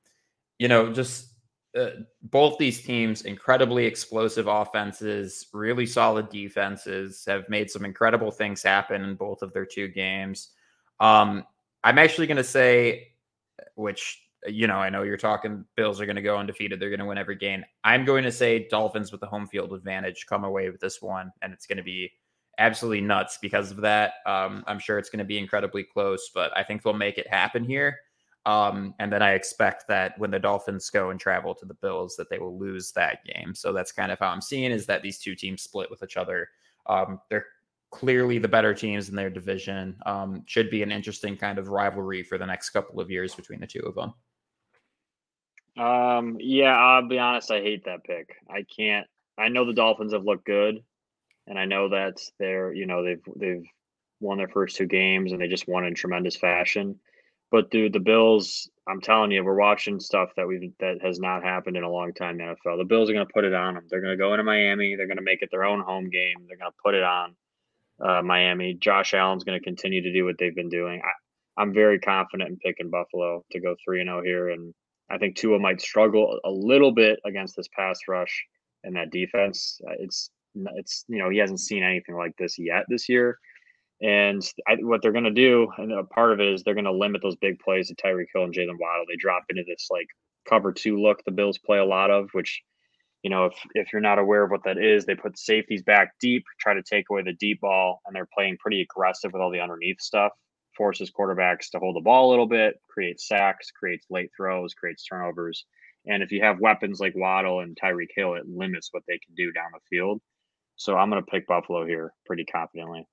you know, just uh, both these teams incredibly explosive offenses, really solid defenses, have made some incredible things happen in both of their two games. Um, I'm actually going to say, which you know, I know you're talking Bills are going to go undefeated. They're going to win every game. I'm going to say Dolphins with the home field advantage come away with this one, and it's going to be absolutely nuts because of that. Um, I'm sure it's going to be incredibly close, but I think they'll make it happen here. Um, and then I expect that when the Dolphins go and travel to the Bills, that they will lose that game. So that's kind of how I'm seeing is that these two teams split with each other. Um, they're clearly the better teams in their division. Um, should be an interesting kind of rivalry for the next couple of years between the two of them. Um, yeah, I'll be honest. I hate that pick. I can't. I know the Dolphins have looked good, and I know that they're you know they've they've won their first two games and they just won in tremendous fashion. But dude, the Bills, I'm telling you, we're watching stuff that we that has not happened in a long time in the NFL. The Bills are going to put it on them. They're going to go into Miami. They're going to make it their own home game. They're going to put it on uh, Miami. Josh Allen's going to continue to do what they've been doing. I, I'm very confident in picking Buffalo to go three and zero oh here, and I think Tua might struggle a little bit against this pass rush and that defense. Uh, it's it's you know he hasn't seen anything like this yet this year, and I, what they're going to do, and a part of it is they're going to limit those big plays to Tyreek Hill and Jaylen Waddle. They drop into this like cover two look the Bills play a lot of, which you know, if if you're not aware of what that is, they put safeties back deep, try to take away the deep ball, and they're playing pretty aggressive with all the underneath stuff. Forces quarterbacks to hold the ball a little bit, creates sacks, creates late throws, creates turnovers. And if you have weapons like Waddle and Tyreek Hill, it limits what they can do down the field. So I'm going to pick Buffalo here pretty confidently.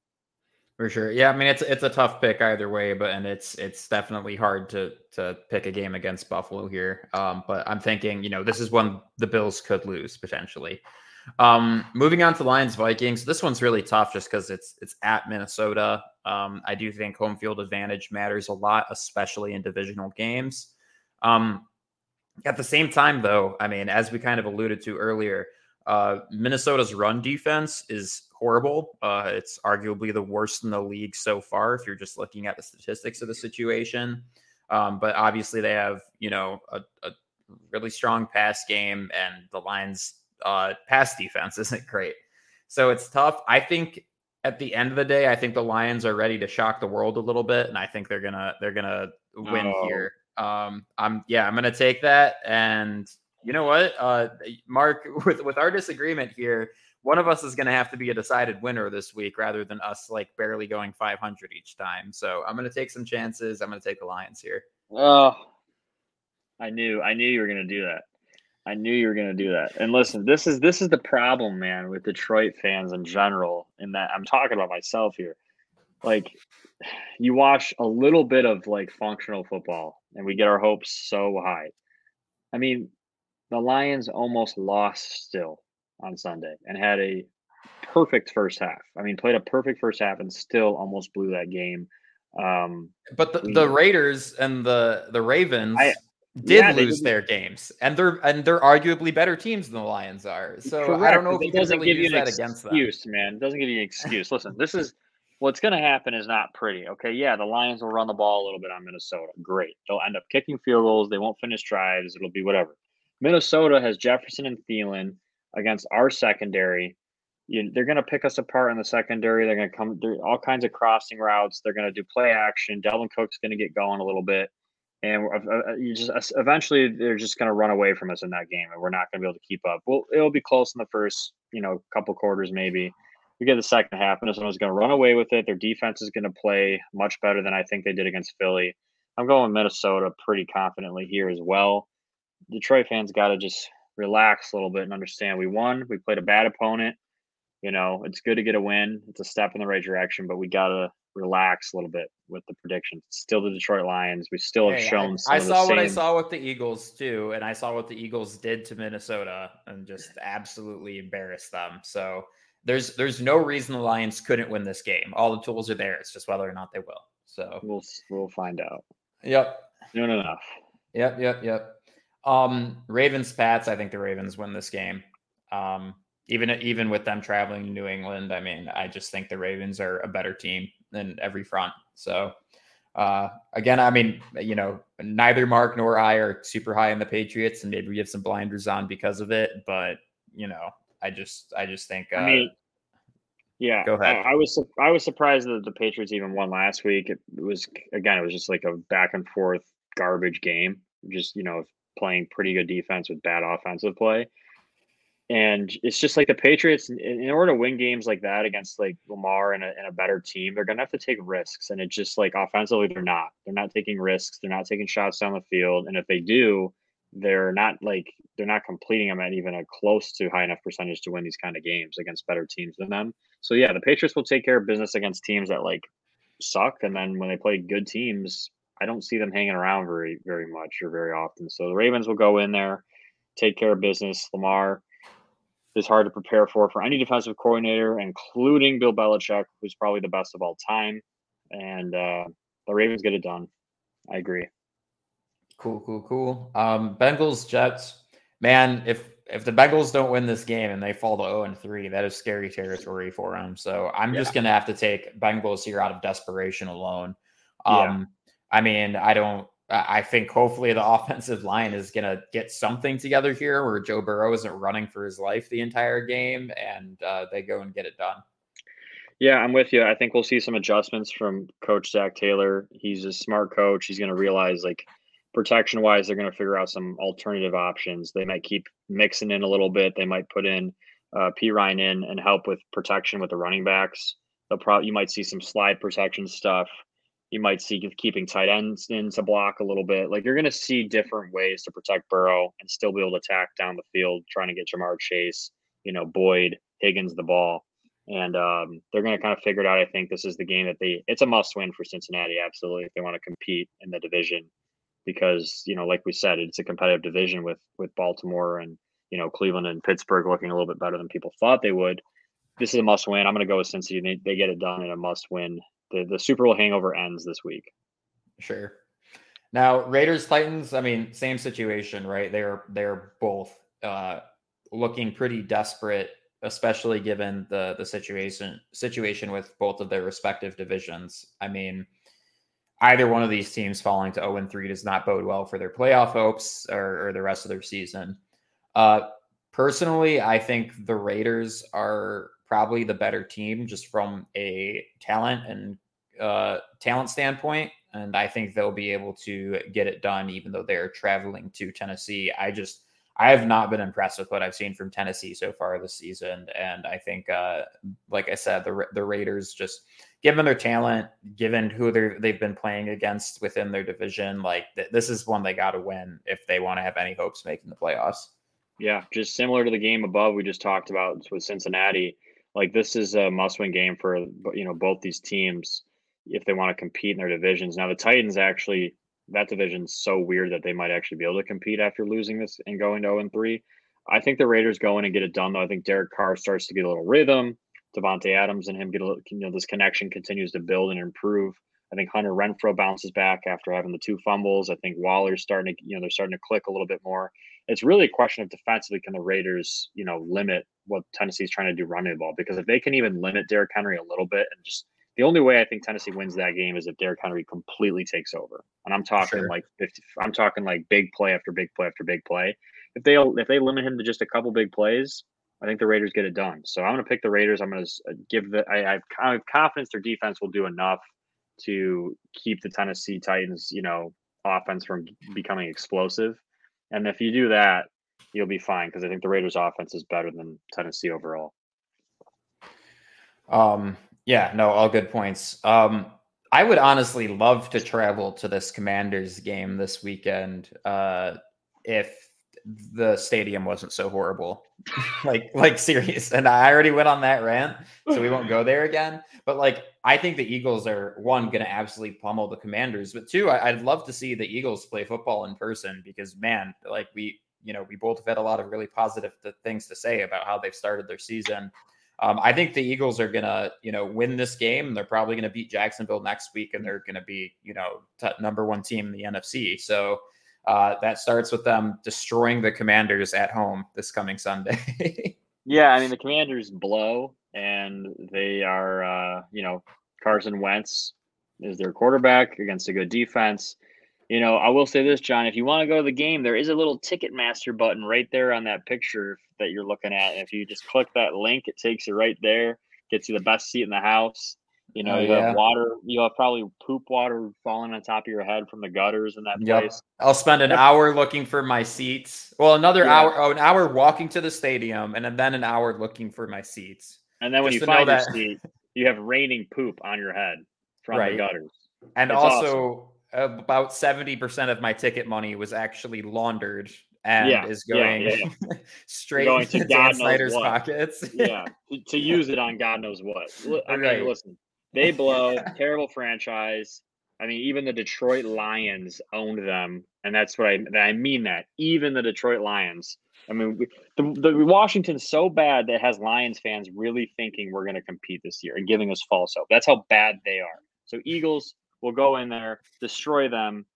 For sure. Yeah, I mean it's it's a tough pick either way, but and it's it's definitely hard to to pick a game against Buffalo here. Um, but I'm thinking, you know, this is one the Bills could lose potentially. Um, moving on to Lions Vikings. This one's really tough just because it's it's at Minnesota. Um, I do think home field advantage matters a lot, especially in divisional games. Um, at the same time, though, I mean, as we kind of alluded to earlier, uh, Minnesota's run defense is horrible. Uh, it's arguably the worst in the league so far if you're just looking at the statistics of the situation. Um, but obviously, they have you know a, a, really strong pass game, and the Lions' uh, pass defense isn't great. So it's tough. I think at the end of the day, I think the Lions are ready to shock the world a little bit, and I think they're gonna they're gonna win oh. here. Um, I'm yeah, I'm gonna take that, and you know what, uh, Mark, with with our disagreement here, one of us is going to have to be a decided winner this week rather than us like barely going 500 each time. So I'm going to take some chances. I'm going to take the Lions here. Oh, I knew, I knew you were going to do that. I knew you were going to do that. And listen, this is this is the problem, man, with Detroit fans in general. In that I'm talking about myself here. Like, you watch a little bit of like functional football, and we get our hopes so high. I mean, the Lions almost lost still on Sunday and had a perfect first half. I mean, played a perfect first half and still almost blew that game. Um, but the, the Raiders and the the Ravens I, did yeah, lose their games, and they're and they're arguably better teams than the Lions are. So correct, I don't know if it doesn't really give you an excuse, man. It doesn't give you an excuse. Listen, this is what's going to happen is not pretty. Okay, yeah, the Lions will run the ball a little bit on Minnesota. Great, they'll end up kicking field goals. They won't finish drives. It'll be whatever. Minnesota has Jefferson and Thielen against our secondary. You, they're going to pick us apart in the secondary. They're going to come through all kinds of crossing routes. They're going to do play action. Dalvin Cook's going to get going a little bit, and uh, uh, you just eventually they're just going to run away from us in that game, and we're not going to be able to keep up. Well, it'll be close in the first, you know, couple quarters maybe. We get the second half, Minnesota's going to run away with it. Their defense is going to play much better than I think they did against Philly. I'm going Minnesota pretty confidently here as well. Detroit fans got to just relax a little bit and understand we won. We played a bad opponent. You know, it's good to get a win. It's a step in the right direction, but we got to relax a little bit with the predictions. still the Detroit Lions. We still have hey, shown. I, I saw what I saw with the Eagles too, and I saw what the Eagles did to Minnesota and just absolutely embarrassed them. So there's there's no reason the Lions couldn't win this game. All the tools are there. It's just whether or not they will. So we'll we'll find out. Yep. Soon enough. Yep. Yep. Yep. Um, Ravens Pats. I think the Ravens win this game. Um, even even with them traveling to New England, I mean, I just think the Ravens are a better team than every front. So uh, again, I mean, you know, neither Mark nor I are super high on the Patriots, and maybe we have some blinders on because of it. But you know, I just I just think. Uh, I mean, yeah, go ahead. I, I, was I was surprised that the Patriots even won last week. It was again, it was just like a back and forth garbage game just you know playing pretty good defense with bad offensive play. And it's just like the Patriots, in, order to win games like that against like Lamar and a, and a better team, they're going to have to take risks. And it's just like offensively, they're not. They're not taking risks. They're not taking shots down the field. And if they do, they're not like they're not completing them at even a close to high enough percentage to win these kind of games against better teams than them. So yeah, the Patriots will take care of business against teams that like suck, and then when they play good teams, I don't see them hanging around very very much or very often. So the Ravens will go in there, take care of business. Lamar is hard to prepare for for any defensive coordinator, including Bill Belichick, who's probably the best of all time. And uh, the Ravens get it done. I agree. Cool, cool, cool. Um, Bengals, Jets. Man, if if the Bengals don't win this game and they fall to 0 and 3, that is scary territory for them. So I'm yeah. just gonna have to take Bengals here out of desperation alone. Um, yeah. I mean, I don't I think hopefully the offensive line is going to get something together here where Joe Burrow isn't running for his life the entire game and uh, they go and get it done. Yeah, I'm with you. I think we'll see some adjustments from Coach Zac Taylor. He's a smart coach. He's going to realize, like, protection wise, they're going to figure out some alternative options. They might keep mixing in a little bit. They might put in uh, Perine in and help with protection with the running backs. They'll probably you might see some slide protection stuff you might see keeping tight ends in to block a little bit. Like you're going to see different ways to protect Burrow and still be able to attack down the field, trying to get Ja'Marr Chase, you know, Boyd, Higgins the ball. And um, they're going to kind of figure it out. I think this is the game that they, it's a must win for Cincinnati, absolutely, if they want to compete in the division. Because, you know, like we said, it's a competitive division with with Baltimore and, you know, Cleveland and Pittsburgh looking a little bit better than people thought they would. This is a must win. I'm going to go with Cincinnati. They, they get it done in a must win the the Super Bowl hangover ends this week. Sure. Now Raiders Titans. I mean, same situation, right? They're they're both uh, looking pretty desperate, especially given the the situation situation with both of their respective divisions. I mean, either one of these teams falling to 0 and 3 does not bode well for their playoff hopes or, or the rest of their season. Uh, personally, I think the Raiders are probably the better team just from a talent and uh, talent standpoint. And I think they'll be able to get it done, even though they're traveling to Tennessee. I just, I have not been impressed with what I've seen from Tennessee so far this season. And I think, uh, like I said, the, the Raiders just, given their talent, given who they they've been playing against within their division, like th- this is one they got to win if they want to have any hopes making the playoffs. Yeah, just similar to the game above we just talked about with Cincinnati like this is a must-win game for you know both these teams if they want to compete in their divisions. Now the Titans actually that division's so weird that they might actually be able to compete after losing this and going to 0 and 3. I think the Raiders go in and get it done though. I think Derek Carr starts to get a little rhythm. Davante Adams and him get a little, you know, this connection continues to build and improve. I think Hunter Renfrow bounces back after having the two fumbles. I think Waller's starting to, you know, they're starting to click a little bit more. It's really a question of defensively can the Raiders, you know, limit what Tennessee's trying to do running the ball because if they can even limit Derrick Henry a little bit and just the only way I think Tennessee wins that game is if Derrick Henry completely takes over. And I'm talking sure. like 50, I'm talking like big play after big play after big play. If they if they limit him to just a couple big plays, I think the Raiders get it done. So I'm going to pick the Raiders. I'm going to uh, give the I, I have confidence their defense will do enough to keep the Tennessee Titans, you know, offense from becoming explosive. And if you do that, you'll be fine because I think the Raiders' offense is better than Tennessee overall. Um, yeah, no, all good points. Um, I would honestly love to travel to this Commanders game this weekend uh, if the stadium wasn't so horrible. like, like serious. And I already went on that rant, so we won't go there again. But like, I think the Eagles are one going to absolutely pummel the Commanders, but two, I, would love to see the Eagles play football in person because man, like we, you know, we both have had a lot of really positive th- things to say about how they've started their season. Um, I think the Eagles are gonna, you know, win this game. They're probably gonna beat Jacksonville next week, and they're gonna be, you know, t- number one team in the NFC. So uh, that starts with them destroying the Commanders at home this coming Sunday. yeah, I mean the Commanders blow, and they are, uh, you know, Carson Wentz is their quarterback against a good defense. You know, I will say this, John. If you want to go to the game, there is a little Ticketmaster button right there on that picture that you're looking at. And if you just click that link, it takes you right there, gets you the best seat in the house. You know, oh, you yeah. have water. You have probably poop water falling on top of your head from the gutters in that yep. place. I'll spend an hour looking for my seats. Well, another yeah. hour. Oh, an hour walking to the stadium, and then an hour looking for my seats. And then when Just you find your that... seat, you have raining poop on your head from right. the gutters. And it's also, awesome. About 70% of my ticket money was actually laundered and yeah, is going yeah, yeah, straight going to Dan Snyder's what. pockets. yeah, to, use it on God knows what. I mean, right. listen, they blow, terrible franchise. I mean, even the Detroit Lions owned them, and that's what I I mean. That even the Detroit Lions. I mean, the, the Washington's so bad that has Lions fans really thinking we're going to compete this year and giving us false hope. That's how bad they are. So Eagles will go in there, destroy them,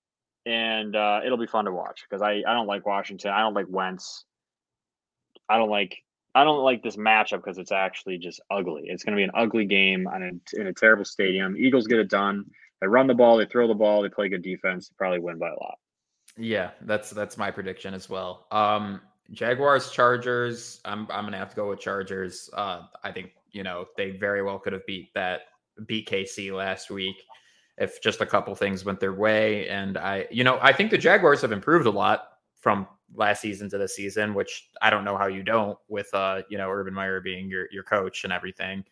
and uh, it'll be fun to watch because I, I don't like Washington. I don't like Wentz. I don't like I don't like this matchup because it's actually just ugly. It's going to be an ugly game on a, in a terrible stadium. Eagles get it done. They run the ball, they throw the ball, they play good defense, they probably win by a lot. Yeah, that's that's my prediction as well. Um, Jaguars, Chargers. I'm I'm gonna have to go with Chargers. Uh, I think you know they very well could have beat that beat KC last week if just a couple things went their way. And I, you know, I think the Jaguars have improved a lot from last season to this season, which I don't know how you don't with uh, you know, Urban Meyer being your your coach and everything.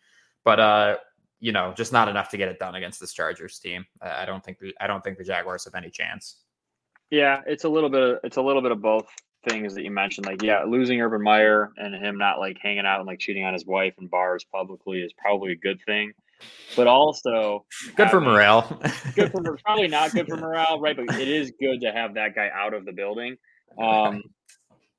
But uh, you know, just not enough to get it done against this Chargers team. I don't think the, I don't think the Jaguars have any chance. Yeah, it's a little bit of, it's a little bit of both things that you mentioned. Like, yeah, losing Urban Meyer and him not like hanging out and like cheating on his wife in bars publicly is probably a good thing but also good for morale. good for probably not good for morale, right? But it is good to have that guy out of the building. Um,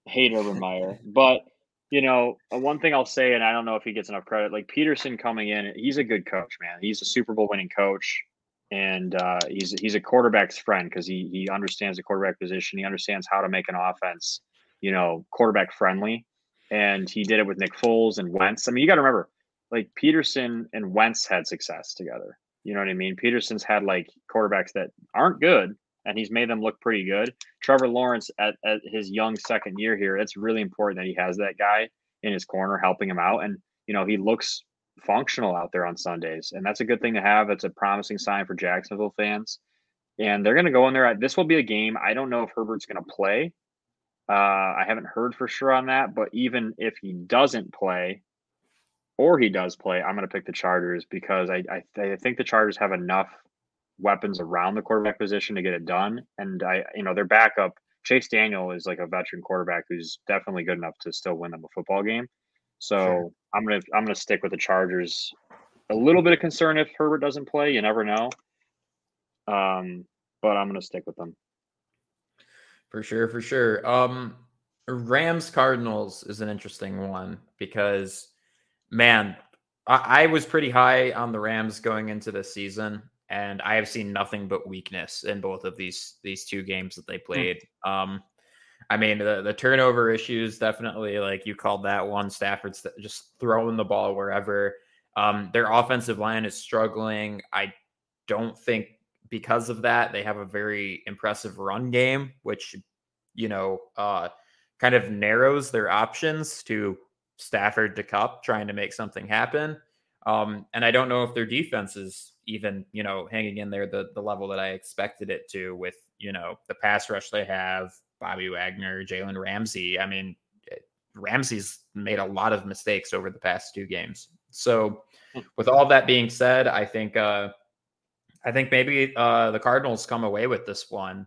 hate Urban Meyer, but you know, uh, one thing I'll say, and I don't know if he gets enough credit. Like Pederson coming in, he's a good coach, man. He's a Super Bowl winning coach, and uh, he's he's a quarterback's friend because he he understands the quarterback position. He understands how to make an offense, you know, quarterback friendly. And he did it with Nick Foles and Wentz. I mean, you got to remember like Pederson and Wentz had success together. You know what I mean? Pederson's had like quarterbacks that aren't good, and he's made them look pretty good. Trevor Lawrence at, at his young second year here, it's really important that he has that guy in his corner helping him out. And, you know, he looks functional out there on Sundays. And that's a good thing to have. That's a promising sign for Jacksonville fans. And they're going to go in there. This will be a game. I don't know if Herbert's going to play. Uh, I haven't heard for sure on that. But even if he doesn't play, or he does play, I'm going to pick the Chargers because I, I, I think the Chargers have enough weapons around the quarterback position to get it done. And I, you know, their backup Chase Daniel is like a veteran quarterback who's definitely good enough to still win them a football game. So sure. I'm gonna I'm gonna stick with the Chargers. A little bit of concern if Herbert doesn't play. You never know. Um, but I'm gonna stick with them. For sure, for sure. Um, Rams Cardinals is an interesting one because man, I, I was pretty high on the Rams going into the season, and I have seen nothing but weakness in both of these these two games that they hmm. played. Mm. Um, I mean, the, the turnover issues definitely, like you called that one, Stafford's just throwing the ball wherever. Um, their offensive line is struggling. I don't think because of that they have a very impressive run game, which you know uh, kind of narrows their options to Stafford to Kupp trying to make something happen. Um, and I don't know if their defense is even, you know, hanging in there the the level that I expected it to with, you know, the pass rush they have, Bobby Wagner, Jalen Ramsey. I mean, Ramsey's made a lot of mistakes over the past two games. So, hmm. with all that being said, I think uh, I think maybe uh, the Cardinals come away with this one.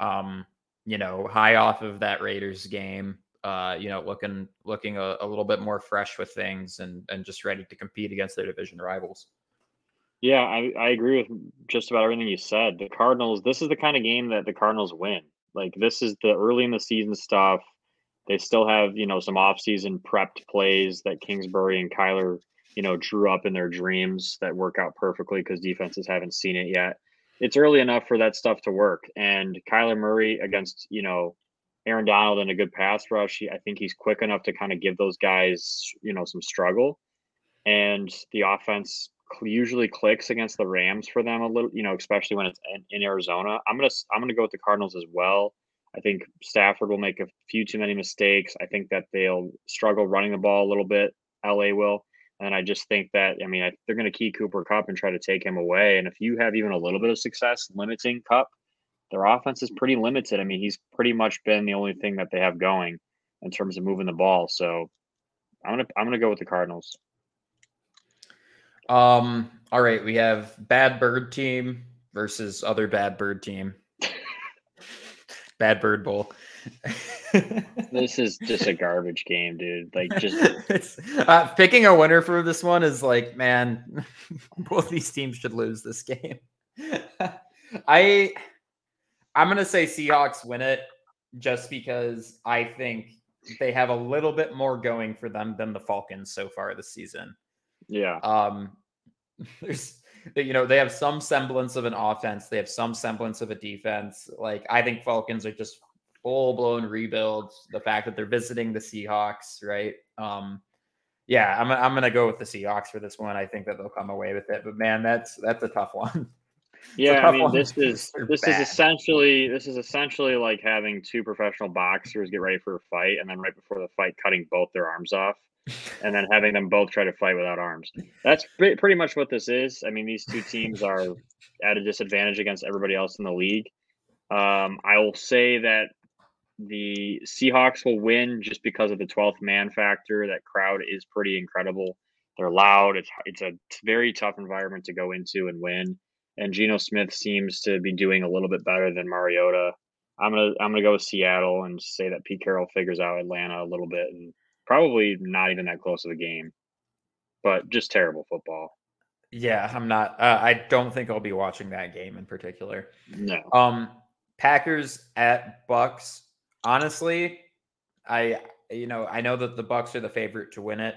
Um, you know, high off of that Raiders game uh, you know, looking looking a, a, little bit more fresh with things and and just ready to compete against their division rivals. Yeah, I, I agree with just about everything you said. The Cardinals, this is the kind of game that the Cardinals win. Like this is the early in the season stuff. They still have, you know, some off-season prepped plays that Kingsbury and Kyler, you know, drew up in their dreams that work out perfectly because defenses haven't seen it yet. It's early enough for that stuff to work. And Kyler Murray against, you know, Aaron Donald in a good pass rush. I think he's quick enough to kind of give those guys, you know, some struggle. And the offense usually clicks against the Rams for them a little, you know, especially when it's in, in Arizona. I'm gonna I'm gonna go with the Cardinals as well. I think Stafford will make a few too many mistakes. I think that they'll struggle running the ball a little bit. LA will, And I just think that I mean I, they're going to key Cooper Kupp and try to take him away. And if you have even a little bit of success limiting Kupp, their offense is pretty limited. I mean, he's pretty much been the only thing that they have going in terms of moving the ball. So I'm gonna I'm gonna go with the Cardinals. Um. All right, we have bad bird team versus other bad bird team. bad bird bowl. this is just a garbage game, dude. Like just uh, picking a winner for this one is like, man, both these teams should lose this game. I I'm gonna say Seahawks win it just because I think they have a little bit more going for them than the Falcons so far this season. Yeah. Um there's you know, they have some semblance of an offense, they have some semblance of a defense. Like I think Falcons are just full blown rebuilds. The fact that they're visiting the Seahawks, right? Um, yeah, I'm I'm gonna go with the Seahawks for this one. I think that they'll come away with it. But man, that's that's a tough one. Yeah, I mean, one. this is this bad. is essentially this is essentially like having two professional boxers get ready for a fight, and then right before the fight, cutting both their arms off, and then having them both try to fight without arms. That's pretty much what this is. I mean, these two teams are at a disadvantage against everybody else in the league. Um, I will say that the Seahawks will win just because of the 12th man factor. That crowd is pretty incredible. They're loud. It's it's a very tough environment to go into and win. And Geno Smith seems to be doing a little bit better than Mariota. I'm gonna I'm gonna go with Seattle and say that Pete Carroll figures out Atlanta a little bit and probably not even that close of a game, but just terrible football. Yeah, I'm not. Uh, I don't think I'll be watching that game in particular. No. Um, Packers at Bucks honestly, I you know I know that the Bucks are the favorite to win it,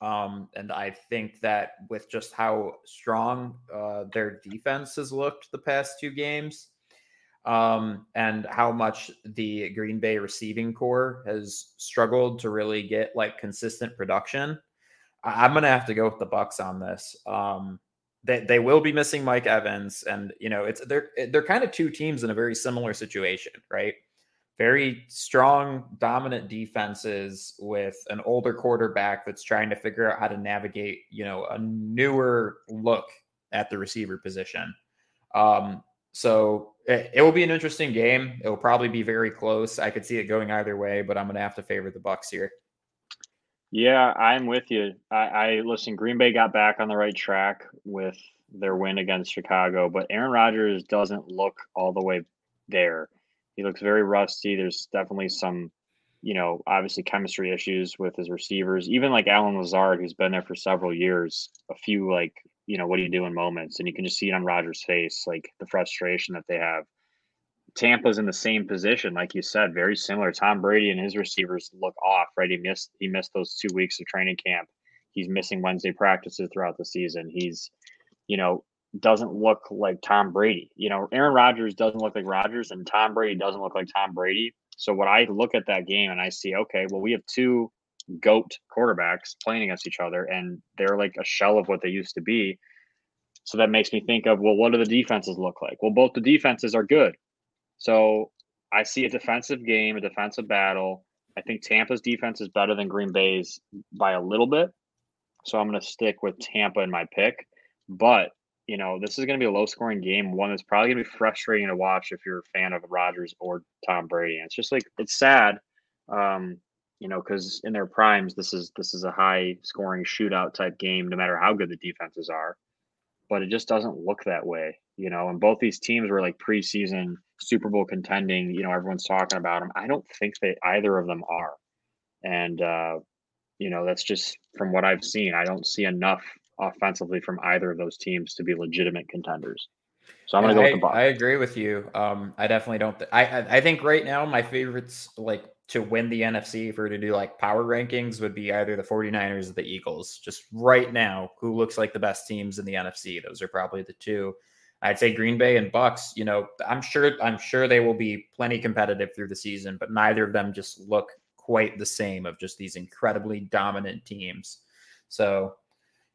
um, and I think that with just how strong uh, their defense has looked the past two games, um, and how much the Green Bay receiving corps has struggled to really get like consistent production, I- am gonna have to go with the Bucks on this. Um, they, they will be missing Mike Evans, and you know it's they're they're kind of two teams in a very similar situation, right? Very strong, dominant defenses with an older quarterback that's trying to figure out how to navigate, you know, a newer look at the receiver position. Um, so it, it, will be an interesting game. It will probably be very close. I could see it going either way, but I'm going to have to favor the Bucks here. Yeah, I'm with you. I, I listen. Green Bay got back on the right track with their win against Chicago, but Aaron Rodgers doesn't look all the way there. He looks very rusty. There's definitely some, you know, obviously chemistry issues with his receivers. Even like Allen Lazard, who's been there for several years, a few like, you know, what do you do in moments? And you can just see it on Rodgers' face, like the frustration that they have. Tampa's in the same position, like you said, very similar. Tom Brady and his receivers look off, right? He missed he missed those two weeks of training camp. He's missing Wednesday practices throughout the season. He's, you know, doesn't look like Tom Brady. You know, Aaron Rodgers doesn't look like Rodgers, and Tom Brady doesn't look like Tom Brady. So when I look at that game and I see, okay, well, we have two goat quarterbacks playing against each other, and they're like a shell of what they used to be. So that makes me think of, well, what do the defenses look like? Well, both the defenses are good. So I see a defensive game, a defensive battle. I think Tampa's defense is better than Green Bay's by a little bit. So I'm going to stick with Tampa in my pick. But you know, this is going to be a low scoring game, one that's probably going to be frustrating to watch if you're a fan of Rodgers or Tom Brady. And it's just like, it's sad, um, you know, because in their primes, this is this is a high scoring shootout type game, no matter how good the defenses are. But it just doesn't look that way, you know. And both these teams were like preseason Super Bowl contending. You know, everyone's talking about them. I don't think they either of them are, and uh, you know, that's just from what I've seen. I don't see enough offensively from either of those teams to be legitimate contenders. So I'm going to go with the Bucks. I agree with you. Um, I definitely don't. Th- I I think right now my favorites like to win the NFC for to do like power rankings would be either the 49ers or the Eagles. Just right now, who looks like the best teams in the NFC? Those are probably the two. I'd say Green Bay and Bucks. You know, I'm sure I'm sure they will be plenty competitive through the season, but neither of them just look quite the same of just these incredibly dominant teams. So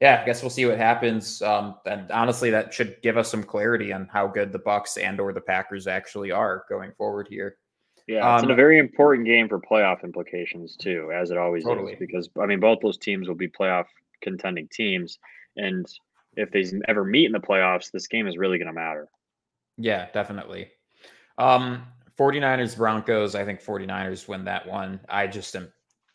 yeah, I guess we'll see what happens. Um, and honestly, that should give us some clarity on how good the Bucks and or the Packers actually are going forward here. Yeah, it's um, a very important game for playoff implications too, as it always totally. is. Because I mean, both those teams will be playoff contending teams. And if they ever meet in the playoffs, this game is really going to matter. Yeah, definitely. Um, 49ers Broncos, I think 49ers win that one. I just am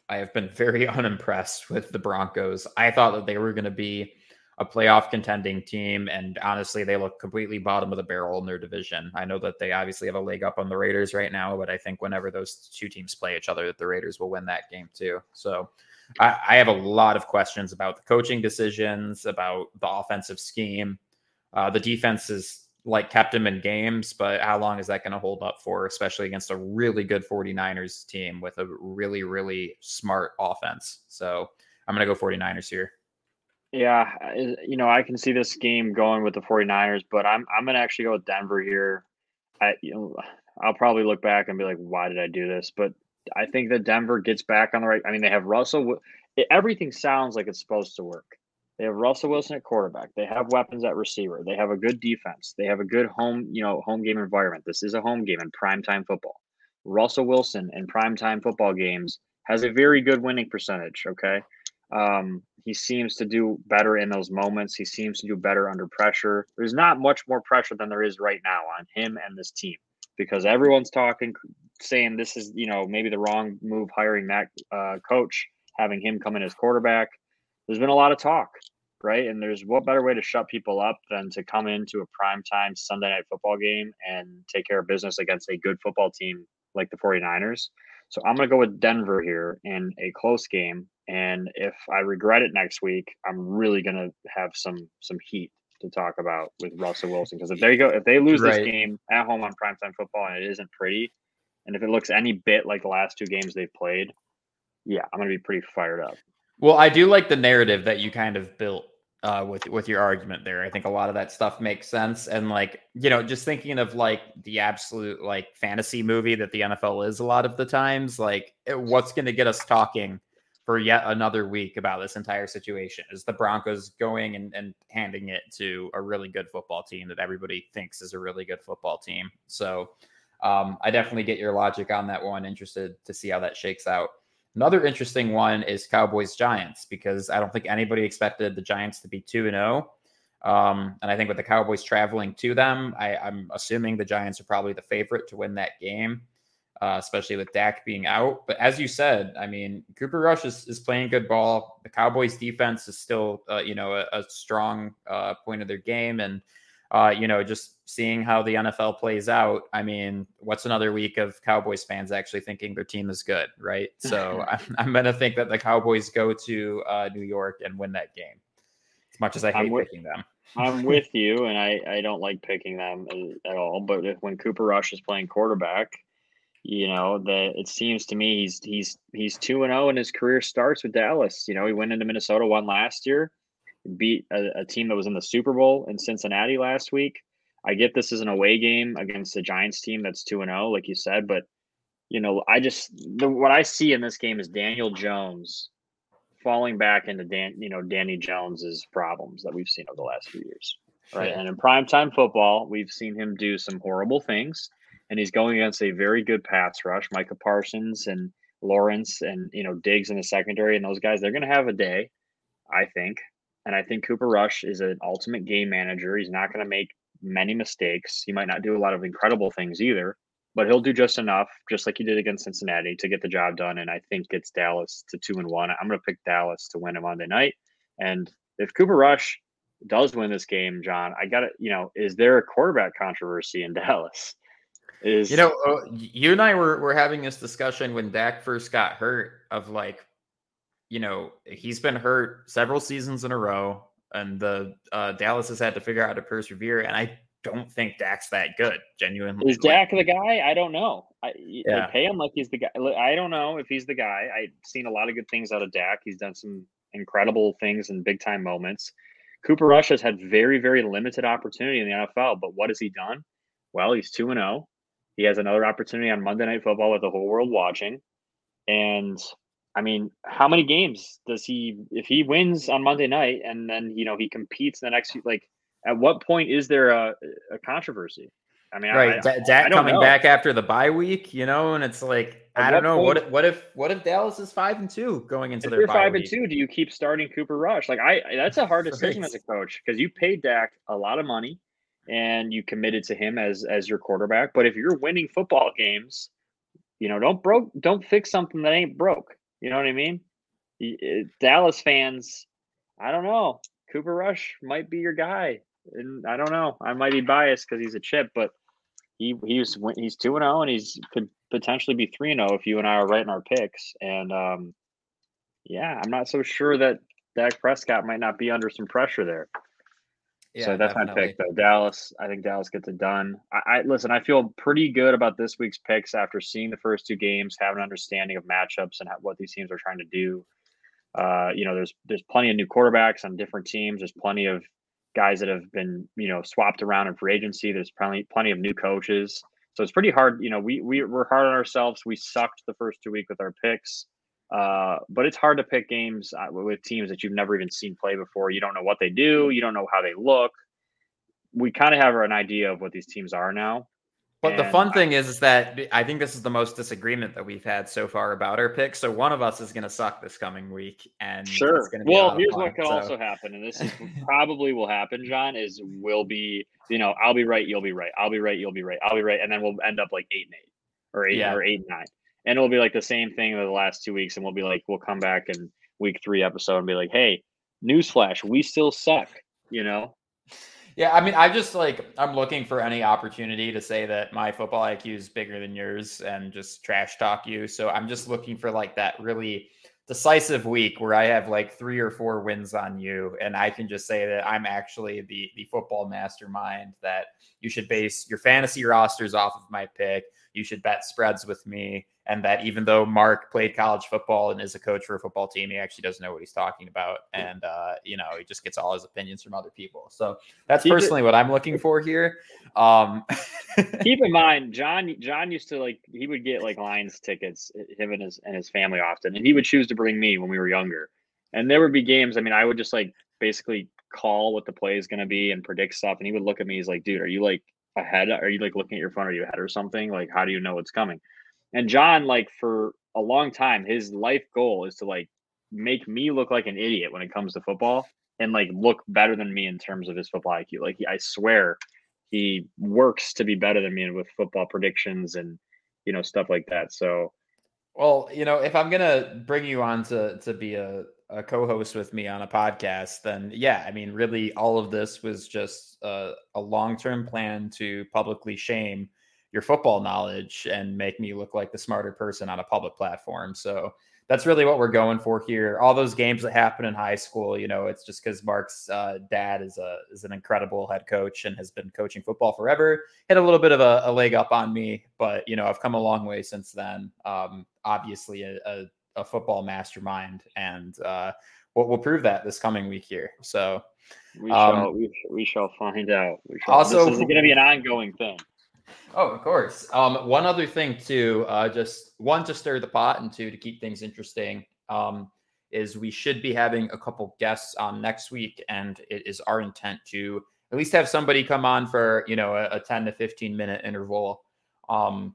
I have been very unimpressed with the Broncos. I thought that they were going to be a playoff contending team, and honestly, they look completely bottom of the barrel in their division. I know that they obviously have a leg up on the Raiders right now, but I think whenever those two teams play each other, that the Raiders will win that game too. So I, I have a lot of questions about the coaching decisions, about the offensive scheme. Uh, the defense is like kept him in games, but how long is that going to hold up for, especially against a really good 49ers team with a really, really smart offense? So I'm going to go 49ers here. Yeah, you know, I can see this game going with the 49ers, but I'm I'm going to actually go with Denver here. I you know, I'll probably look back and be like, why did I do this? But I think that Denver gets back on the right. I mean, they have Russell. Everything sounds like it's supposed to work. They have Russell Wilson at quarterback. They have weapons at receiver. They have a good defense. They have a good home, you know, home game environment. This is a home game in primetime football. Russell Wilson in primetime football games has a very good winning percentage. Okay. Um, he seems to do better in those moments. He seems to do better under pressure. There's not much more pressure than there is right now on him and this team because everyone's talking, saying this is, you know, maybe the wrong move hiring that uh, coach, having him come in as quarterback there's been a lot of talk, right? And there's what better way to shut people up than to come into a prime time Sunday night football game and take care of business against a good football team like the 49ers. So I'm going to go with Denver here in a close game. And if I regret it next week, I'm really going to have some some heat to talk about with Russell Wilson because if they go if they lose right. this game at home on primetime football and it isn't pretty, and if it looks any bit like the last two games they've played, yeah, I'm going to be pretty fired up. Well, I do like the narrative that you kind of built uh, with with your argument there. I think a lot of that stuff makes sense, and like you know, just thinking of like the absolute like fantasy movie that the NFL is a lot of the times, like eh, what's going to get us talking for yet another week about this entire situation is the Broncos going and, and handing it to a really good football team that everybody thinks is a really good football team. So um, I definitely get your logic on that one. Interested to see how that shakes out. Another interesting one is Cowboys Giants because I don't think anybody expected the Giants to be 2 and 0. Um, and I think with the Cowboys traveling to them, I, am assuming the Giants are probably the favorite to win that game, uh, especially with Dak being out. But as you said, I mean, Cooper Rush is, is playing good ball. The Cowboys defense is still, uh, you know, a, a strong uh, point of their game. And uh, you know, just seeing how the NFL plays out, I mean, what's another week of Cowboys fans actually thinking their team is good, right? So I'm, I'm going to think that the Cowboys go to uh, New York and win that game, as much as I hate with, picking them. I'm with you, and I, I don't like picking them at all. But if, when Cooper Rush is playing quarterback, you know that it seems to me he's he's he's two and zero, oh and his career starts with Dallas. You know, he went into Minnesota, one last year beat a, a, team that was in the Super Bowl in Cincinnati last week. I get this is an away game against the Giants team that's 2 and 0 like you said, but you know, I just the, what I see in this game is Daniel Jones falling back into Dan, you know, Danny Jones's problems that we've seen over the last few years. Right? And in primetime football, we've seen him do some horrible things and he's going against a very good pass rush, Micah Parsons and Lawrence and you know Diggs in the secondary and those guys they're going to have a day, I think. And I think Cooper Rush is an ultimate game manager. He's not going to make many mistakes. He might not do a lot of incredible things either, but he'll do just enough, just like he did against Cincinnati, to get the job done. And I think it's Dallas to two and one. I'm going to pick Dallas to win a Monday night. And if Cooper Rush does win this game, John, I got to, you know, is there a quarterback controversy in Dallas? Is you know, uh, you and I were, were having this discussion when Dak first got hurt of like, you know, he's been hurt several seasons in a row, and the uh, Dallas has had to figure out how to persevere. And I don't think Dak's that good. Genuinely, is Dak the guy? I don't know. I, yeah. pay him like he's the guy. I don't know if he's the guy. I've seen a lot of good things out of Dak. He's done some incredible things in big time moments. Cooper Rush has had very, very limited opportunity in the NFL, but what has he done? Well, he's 2 and 0. He has another opportunity on Monday Night Football with the whole world watching. And I mean, how many games does he if he wins on Monday night and then you know he competes the next week, like at what point is there a, a controversy? I mean, right, I, Dak coming know. back after the bye week, you know, and it's like At I don't know point, what if, what if what if Dallas is five and two going into their five week? and two? Do you keep starting Cooper Rush? Like I, that's a hard decision right. as a coach because you paid Dak a lot of money and you committed to him as as your quarterback. But if you're winning football games, you know, don't broke, don't fix something that ain't broke. You know what I mean? Eh, Dallas fans, I don't know. Cooper Rush might be your guy, and I don't know. I might be biased because he's a chip, but he he's he's two and zero, oh, and he's could potentially be three and zero oh if you and I are right in our picks. And um, yeah, I'm not so sure that Dak Prescott might not be under some pressure there. Yeah, so that's definitely. my pick though. Dallas, I think Dallas gets it done. I, I, listen. I feel pretty good about this week's picks after seeing the first two games, have an understanding of matchups and how, what these teams are trying to do. Uh, you know, there's there's plenty of new quarterbacks on different teams. There's plenty of guys that have been you know swapped around in free agency. There's plenty plenty of new coaches. So it's pretty hard. You know, we we we're hard on ourselves. We sucked the first two weeks with our picks. Uh, but it's hard to pick games uh, with teams that you've never even seen play before. You don't know what they do. You don't know how they look. We kind of have an idea of what these teams are now. But and the fun I, thing is, is that I think this is the most disagreement that we've had so far about our picks. So one of us is going to suck this coming week, and sure. well, here's what could so. also happen, and this is probably will happen. John is will be, you know, I'll be right, you'll be right, I'll be right, you'll be right, I'll be right, and then we'll end up like eight and eight, or eight yeah. or eight and nine and it'll be like the same thing the last two weeks, and we'll be like, we'll come back in week three episode and be like, hey, newsflash, we still suck, you know. Yeah, I mean, I just like I'm looking for any opportunity to say that my football IQ is bigger than yours and just trash talk you. So I'm just looking for like that really decisive week where I have like three or four wins on you, and I can just say that I'm actually the the football mastermind that you should base your fantasy rosters off of my pick. You should bet spreads with me and that even though Mark played college football and is a coach for a football team, he actually doesn't know what he's talking about, and uh, you know he just gets all his opinions from other people. So that's keep personally it, what I'm looking for here. Um, keep in mind, John John used to like he would get like Lions tickets, him and his and his family often, and he would choose to bring me when we were younger. And there would be games. I mean, I would just like basically call what the play is going to be and predict stuff, and he would look at me. He's like, "Dude, are you like ahead? Are you like looking at your phone? Are you ahead or something? Like, how do you know what's coming?" And John, like for a long time, his life goal is to like make me look like an idiot when it comes to football and like look better than me in terms of his football IQ. Like I swear he works to be better than me with football predictions and you know stuff like that. So well, you know, if I'm gonna bring you on to to be a, a co-host with me on a podcast, then yeah, I mean, really, all of this was just a, a long-term plan to publicly shame your football knowledge and make me look like the smarter person on a public platform. So that's really what we're going for here. All those games that happen in high school, you know, it's just because Mark's uh, dad is a is an incredible head coach and has been coaching football forever. Had a little bit of a, a leg up on me, but you know, I've come a long way since then. Um, obviously, a, a, a, football mastermind, and uh, we'll, we'll prove that this coming week here. So we um, shall we, we shall find out. We shall, also, this is going to be an ongoing thing. Oh, of course. Um, one other thing too, uh, just one to stir the pot, and two to keep things interesting. Um, is we should be having a couple guests on next week, and it is our intent to at least have somebody come on for you know a, a ten to fifteen minute interval. Um,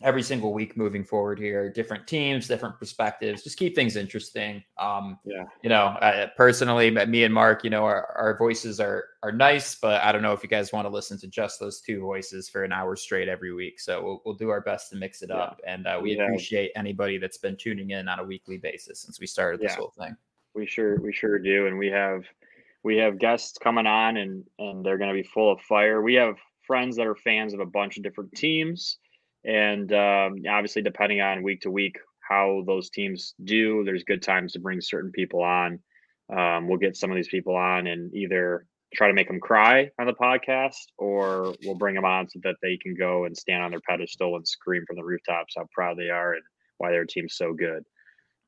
every single week moving forward here different teams different perspectives just keep things interesting um yeah you know uh, personally me and mark you know our, our voices are are nice but i don't know if you guys want to listen to just those two voices for an hour straight every week so we'll, we'll do our best to mix it yeah. up and uh, we yeah. appreciate anybody that's been tuning in on a weekly basis since we started this yeah. whole thing we sure we sure do and we have we have guests coming on and and they're going to be full of fire we have friends that are fans of a bunch of different teams and um, obviously, depending on week to week how those teams do, there's good times to bring certain people on. Um, we'll get some of these people on and either try to make them cry on the podcast, or we'll bring them on so that they can go and stand on their pedestal and scream from the rooftops how proud they are and why their team's so good.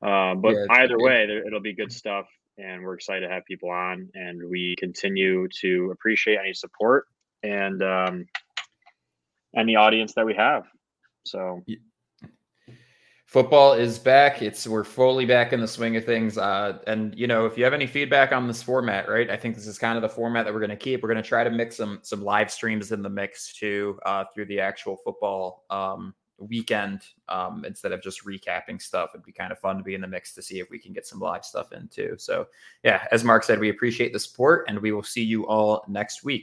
Um, but yeah, either way, it'll be good stuff, and we're excited to have people on. And we continue to appreciate any support and um, any audience that we have. So football is back. It's we're fully back in the swing of things. Uh, and you know, if you have any feedback on this format, right? I think this is kind of the format that we're going to keep. We're going to try to mix some some live streams in the mix too uh, through the actual football um, weekend um, instead of just recapping stuff. It'd be kind of fun to be in the mix to see if we can get some live stuff in too. So yeah, as Mark said, we appreciate the support, and we will see you all next week.